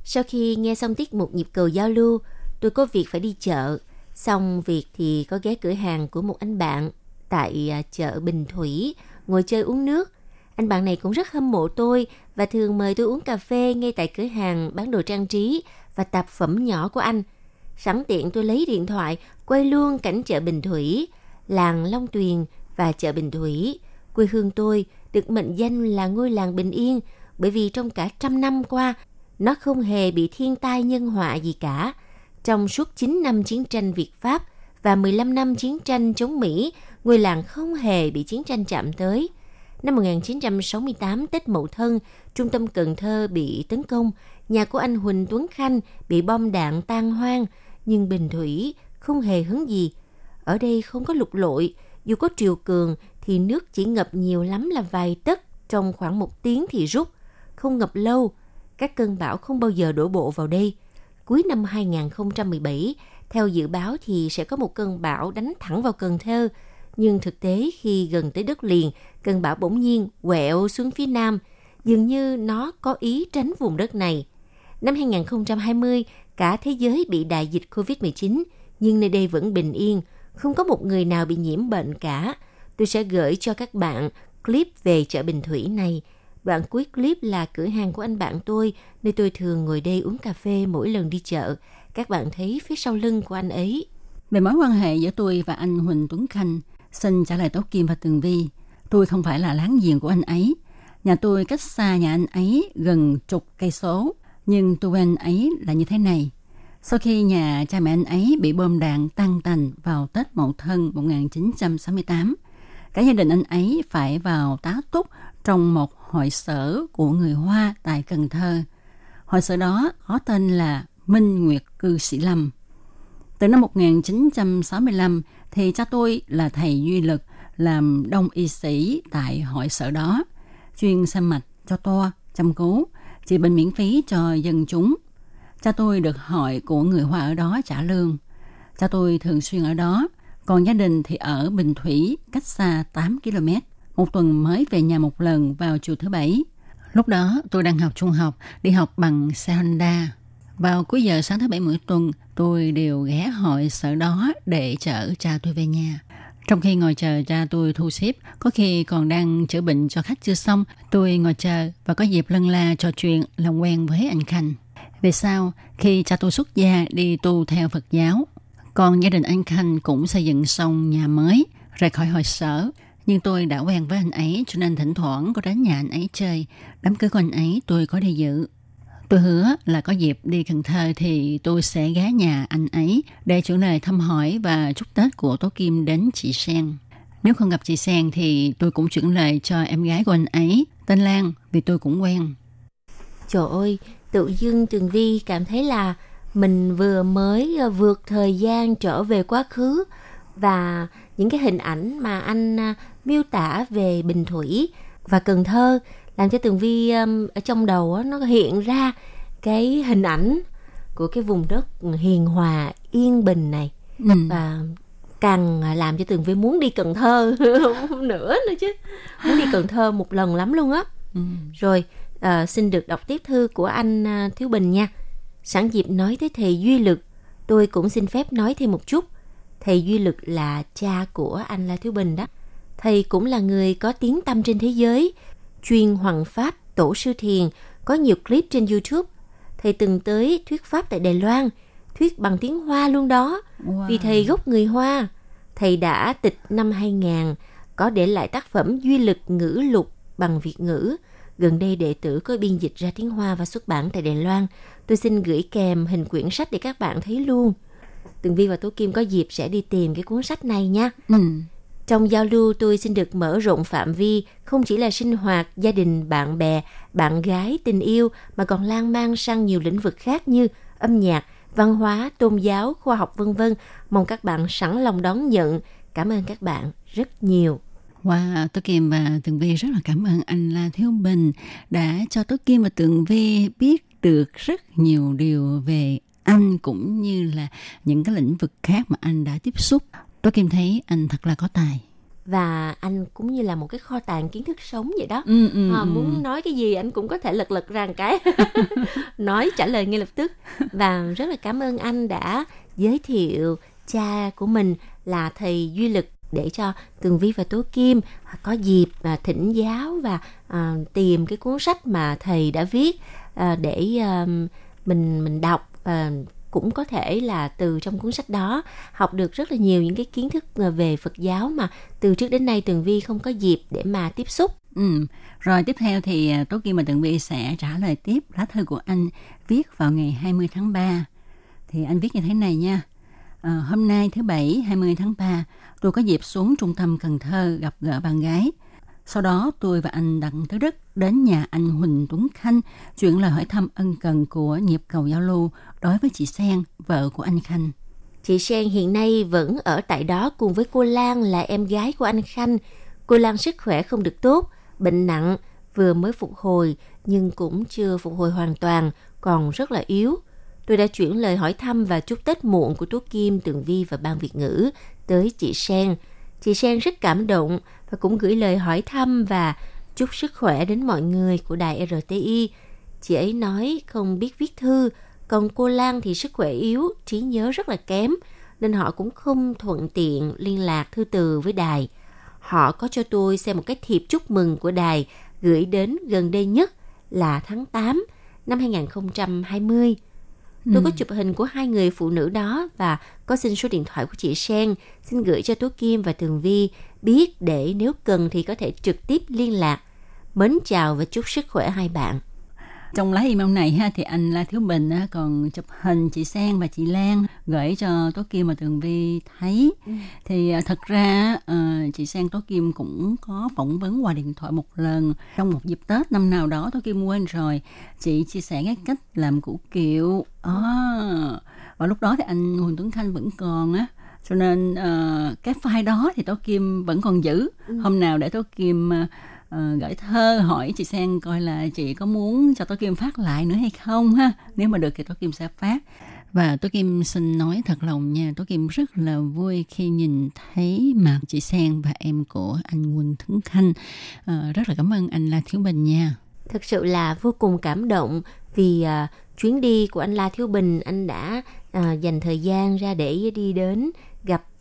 Sau khi nghe xong tiết mục nhịp cầu giao lưu, tôi có việc phải đi chợ. Xong việc thì có ghé cửa hàng của một anh bạn tại à, chợ Bình Thủy, ngồi chơi uống nước. Anh bạn này cũng rất hâm mộ tôi và thường mời tôi uống cà phê ngay tại cửa hàng bán đồ trang trí và tạp phẩm nhỏ của anh. Sẵn tiện tôi lấy điện thoại, quay luôn cảnh chợ Bình Thủy, làng Long Tuyền và chợ Bình Thủy. Quê hương tôi được mệnh danh là ngôi làng bình yên bởi vì trong cả trăm năm qua, nó không hề bị thiên tai nhân họa gì cả. Trong suốt 9 năm chiến tranh Việt Pháp và 15 năm chiến tranh chống Mỹ, ngôi làng không hề bị chiến tranh chạm tới. Năm 1968 Tết Mậu Thân, trung tâm Cần Thơ bị tấn công, nhà của anh Huỳnh Tuấn Khanh bị bom đạn tan hoang, nhưng Bình Thủy không hề hứng gì. Ở đây không có lục lội, dù có triều cường thì nước chỉ ngập nhiều lắm là vài tấc, trong khoảng một tiếng thì rút, không ngập lâu. Các cơn bão không bao giờ đổ bộ vào đây. Cuối năm 2017, theo dự báo thì sẽ có một cơn bão đánh thẳng vào Cần Thơ, nhưng thực tế khi gần tới đất liền, cơn bão bỗng nhiên quẹo xuống phía nam, dường như nó có ý tránh vùng đất này. Năm 2020, cả thế giới bị đại dịch COVID-19, nhưng nơi đây vẫn bình yên, không có một người nào bị nhiễm bệnh cả. Tôi sẽ gửi cho các bạn clip về chợ Bình Thủy này. Đoạn cuối clip là cửa hàng của anh bạn tôi, nơi tôi thường ngồi đây uống cà phê mỗi lần đi chợ. Các bạn thấy phía sau lưng của anh ấy. Về mối quan hệ giữa tôi và anh Huỳnh Tuấn Khanh, xin trả lời Tố Kim và Tường Vi. Tôi không phải là láng giềng của anh ấy. Nhà tôi cách xa nhà anh ấy gần chục cây số, nhưng tôi quen anh ấy là như thế này. Sau khi nhà cha mẹ anh ấy bị bom đạn tăng tành vào Tết Mậu Thân 1968, cả gia đình anh ấy phải vào tá túc trong một hội sở của người Hoa tại Cần Thơ. Hội sở đó có tên là Minh Nguyệt Cư Sĩ Lâm. Từ năm 1965 thì cha tôi là thầy duy lực làm đông y sĩ tại hội sở đó, chuyên xem mạch cho toa, chăm cứu, trị bệnh miễn phí cho dân chúng. Cha tôi được hội của người Hoa ở đó trả lương. Cha tôi thường xuyên ở đó, còn gia đình thì ở Bình Thủy, cách xa 8 km. Một tuần mới về nhà một lần vào chiều thứ bảy. Lúc đó tôi đang học trung học, đi học bằng xe Honda. Vào cuối giờ sáng thứ bảy mỗi tuần, tôi đều ghé hội sở đó để chở cha tôi về nhà. Trong khi ngồi chờ cha tôi thu xếp, có khi còn đang chữa bệnh cho khách chưa xong, tôi ngồi chờ và có dịp lân la trò chuyện làm quen với anh Khanh. Về sau, khi cha tôi xuất gia đi tu theo Phật giáo, còn gia đình anh Khanh cũng xây dựng xong nhà mới, rời khỏi hội sở. Nhưng tôi đã quen với anh ấy cho nên thỉnh thoảng có đến nhà anh ấy chơi. Đám cưới của anh ấy tôi có đi dự. Tôi hứa là có dịp đi Cần Thơ thì tôi sẽ ghé nhà anh ấy để chuyển lời thăm hỏi và chúc Tết của Tố Kim đến chị Sen. Nếu không gặp chị Sen thì tôi cũng chuyển lời cho em gái của anh ấy, tên Lan, vì tôi cũng quen. Trời ơi, tự dưng Tường Vi cảm thấy là mình vừa mới ờ, vượt thời gian trở về quá khứ và những cái hình ảnh mà anh ờ, miêu tả về Bình Thủy và Cần Thơ làm cho Tường Vi um, ở trong đầu á, nó hiện ra cái hình ảnh của cái vùng đất hiền hòa yên bình này. Ừ. và càng làm cho Tường Vi muốn đi Cần Thơ nữa nữa chứ. Muốn đi Cần Thơ một lần lắm luôn á. Ừ. rồi à, xin được đọc tiếp thư của anh à, Thiếu Bình nha. Sẵn dịp nói tới thầy Duy Lực tôi cũng xin phép nói thêm một chút. Thầy Duy Lực là cha của anh La Thiếu Bình đó. Thầy cũng là người có tiếng tăm trên thế giới chuyên hoàng pháp tổ sư thiền có nhiều clip trên YouTube thầy từng tới thuyết pháp tại Đài Loan thuyết bằng tiếng Hoa luôn đó Wow. vì thầy gốc người Hoa. Thầy đã tịch năm 2000, có để lại tác phẩm Duy lực ngữ lục bằng Việt ngữ. Gần đây đệ tử có biên dịch ra tiếng Hoa và xuất bản tại Đài Loan. Tôi xin gửi kèm hình quyển sách để các bạn thấy luôn. Tường Vi và Tố Kim có dịp sẽ đi tìm cái cuốn sách này nha. Ừ. Trong giao lưu tôi xin được mở rộng phạm vi, không chỉ là sinh hoạt, gia đình, bạn bè, bạn gái, tình yêu, mà còn lan man sang nhiều lĩnh vực khác như âm nhạc, văn hóa, tôn giáo, khoa học vân vân. Mong các bạn sẵn lòng đón nhận. Cảm ơn các bạn rất nhiều. Wow, Tố Kim và Tường Vi rất là cảm ơn anh La Thiếu Bình đã cho Tố Kim và Tường Vi biết được rất nhiều điều về anh cũng như là những cái lĩnh vực khác mà anh đã tiếp xúc. Tố Kim thấy anh thật là có tài. Và anh cũng như là một cái kho tàng kiến thức sống vậy đó. Ừ, ừ, à, ừ. muốn nói cái gì anh cũng có thể lật lật ra một cái nói trả lời ngay lập tức và rất là cảm ơn anh đã giới thiệu cha của mình là thầy duy lực để cho tường vi và tố kim có dịp à, thỉnh giáo và à, tìm cái cuốn sách mà thầy đã viết à, để à, mình mình đọc à, cũng có thể là từ trong cuốn sách đó học được rất là nhiều những cái kiến thức ờ, về Phật giáo mà từ trước đến nay Tường Vi không có dịp để mà tiếp xúc. Ừ. Rồi tiếp theo thì ờ, Tố Kim và Tường Vi sẽ trả lời tiếp lá thư của anh viết vào ngày 20 tháng 3. Thì anh viết như thế này nha. À, hôm nay thứ Bảy 20 tháng 3, tôi có dịp xuống trung tâm Cần Thơ gặp gỡ bạn gái. Sau đó tôi và anh Đặng Tứ Đức đến nhà anh Huỳnh Tuấn Khanh chuyện lời hỏi thăm ân cần của nhịp cầu giao lưu đối với chị Sen, vợ của anh Khanh. Chị Sen hiện nay vẫn ở tại đó cùng với cô Lan là em gái của anh Khanh. Cô Lan sức khỏe không được tốt, bệnh nặng, vừa mới phục hồi nhưng cũng chưa phục hồi hoàn toàn, còn rất là yếu. Tôi đã chuyển lời hỏi thăm và chúc Tết muộn của Tú Kim, Tường Vi và Ban Việt ngữ tới chị Sen. Chị Sen rất cảm động và cũng gửi lời hỏi thăm và chúc sức khỏe đến mọi người của đài RTI. Chị ấy nói không biết viết thư, còn cô Lan thì sức khỏe yếu, trí nhớ rất là kém. nên họ cũng không thuận tiện liên lạc thư từ với đài. Họ có cho tôi xem một cái thiệp chúc mừng của đài gửi đến gần đây nhất là tháng 8 năm 2020. Tôi có chụp hình của hai người phụ nữ đó và có xin số điện thoại của chị Sen, xin gửi cho Tố Kim và Tường Vi biết để nếu cần thì có thể trực tiếp liên lạc. Mến chào và chúc sức khỏe hai bạn. Trong lá email này ha thì anh La Thiếu Bình còn chụp hình chị Sang và chị Lan gửi cho Tố Kim và Tường Vi thấy. Thì à, thật ra à, chị Sang Tố Kim cũng có phỏng vấn qua điện thoại một lần trong một dịp Tết năm nào đó Tố Kim quên rồi. Chị chia sẻ cái cách làm củ kiệu. À, và lúc đó thì anh Huỳnh Tuấn Khanh vẫn còn á cho nên uh, cái file đó thì Tố Kim vẫn còn giữ. Hôm nào để Tố Kim uh, ờ, gửi thơ hỏi chị Sen coi là chị có muốn cho Tố Kim phát lại nữa hay không ha. Nếu mà được thì Tố Kim sẽ phát. Và Tố Kim xin nói thật lòng nha, Tố Kim rất là vui khi nhìn thấy mặt chị Sen và em của anh Quỳnh Thứng Khanh. Ờ, rất là cảm ơn anh La Thiếu Bình nha. Thực sự là vô cùng cảm động vì à, chuyến đi của anh La Thiếu Bình, anh đã à, dành thời gian ra để đi đến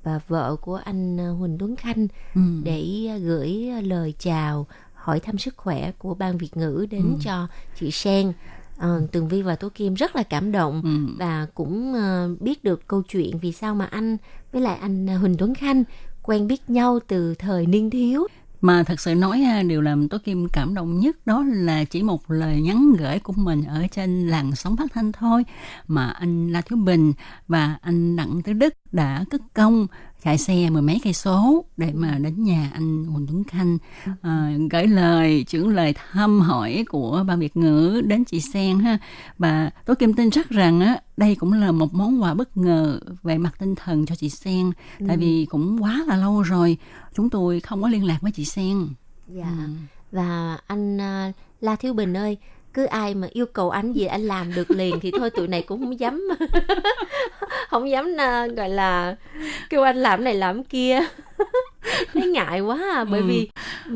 gặp à, vợ của anh à, Huỳnh Tuấn Khanh Ừ. để à, gửi à, lời chào hỏi thăm sức khỏe của ban Việt ngữ đến cho chị Sen. Ờ, Tường Vi và Tố Kim rất là cảm động Ừ. và cũng ờ, biết được câu chuyện vì sao mà anh với lại anh Huỳnh Tuấn Khanh quen biết nhau từ thời niên thiếu. Mà thật sự nói ha, điều làm Tố Kim cảm động nhất đó là chỉ một lời nhắn gửi của mình ở trên làn sóng phát thanh thôi mà anh La Thiếu Bình và anh Đặng Tứ Đức đã cất công chạy xe mười mấy cây số để mà đến nhà anh Huỳnh Tuấn Khanh. À, gửi lời chuyển lời thăm hỏi của ban Việt ngữ đến chị Sen ha. Và Tố Kim tin chắc rằng á đây cũng là một món quà bất ngờ về mặt tinh thần cho chị Sen tại vì cũng quá là lâu rồi chúng tôi không có liên lạc với chị Sen. Dạ. Và anh à, La Thiếu Bình ơi, cứ ai mà yêu cầu anh gì anh làm được liền thì thôi tụi này cũng không dám không dám à, gọi là kêu anh làm này làm kia. Thấy ngại quá à, bởi vì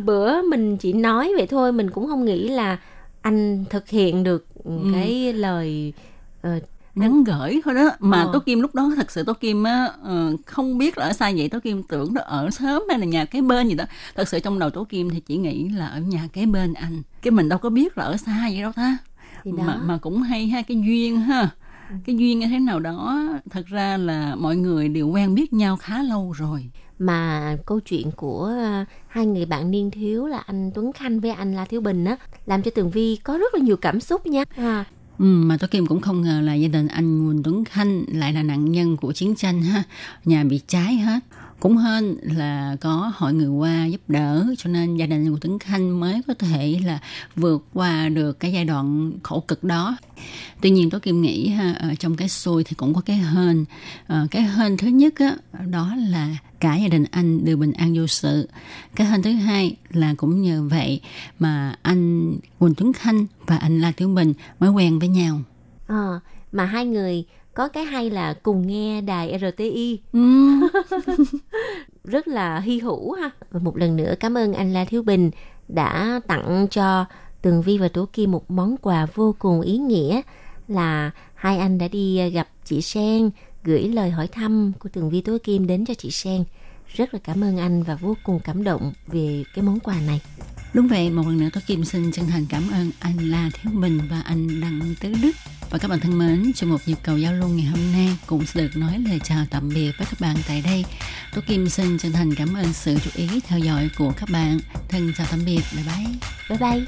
bữa mình chỉ nói vậy thôi mình cũng không nghĩ là anh thực hiện được cái lời ờ, nhắn gửi thôi đó. Mà Ờ. Tố Kim lúc đó thật sự Tố Kim á ờ, không biết là ở xa vậy. Tố Kim tưởng nó ở sớm hay là nhà kế bên gì đó. Thật sự trong đầu Tố Kim thì chỉ nghĩ là ở nhà kế bên anh. Cái mình đâu có biết là ở xa vậy đâu ta. Mà mà cũng hay ha cái duyên ha. Cái duyên như thế nào đó thật ra là mọi người đều quen biết nhau khá lâu rồi. Mà câu chuyện của hai người bạn niên thiếu là anh Tuấn Khanh với anh La Thiếu Bình á làm cho Tường Vi có rất là nhiều cảm xúc nha. À, Ừ, mà tôi Kim cũng không ngờ là gia đình anh nguồn Tuấn Khanh lại là nạn nhân của chiến tranh ha. Nhà bị cháy hết. Cũng hên là có hội người qua giúp đỡ cho nên gia đình của Tuấn Khanh mới có thể là vượt qua được cái giai đoạn khổ cực đó. Tuy nhiên tôi Kim nghĩ ha, ở trong cái xôi thì cũng có cái hên. à, cái hên thứ nhất á, đó là cả gia đình anh đều bình an vô sự. Cái hên thứ hai là cũng nhờ vậy mà anh Quỳnh Tuấn Khanh và anh La Tiểu Bình mới quen với nhau. à, mà hai người có cái hay là cùng nghe đài RTI Ừ. rất là hy hữu ha. Và một lần nữa cảm ơn anh La Thiếu Bình đã tặng cho Tường Vi và Tố Kim một món quà vô cùng ý nghĩa là hai anh đã đi gặp chị Sen gửi lời hỏi thăm của Tường Vi Tố Kim đến cho chị Sen. Rất là cảm ơn anh và vô cùng cảm động về cái món quà này. Đúng vậy, một lần nữa tôi Kim xin chân thành cảm ơn anh La Thiếu Bình và anh Đặng Tứ Đức. Và các bạn thân mến, trong một nhịp cầu giao lưu ngày hôm nay cũng sẽ được nói lời chào tạm biệt với các bạn tại đây. Tôi Kim xin chân thành cảm ơn sự chú ý theo dõi của các bạn. Thân chào tạm biệt, bye bye. Bye bye.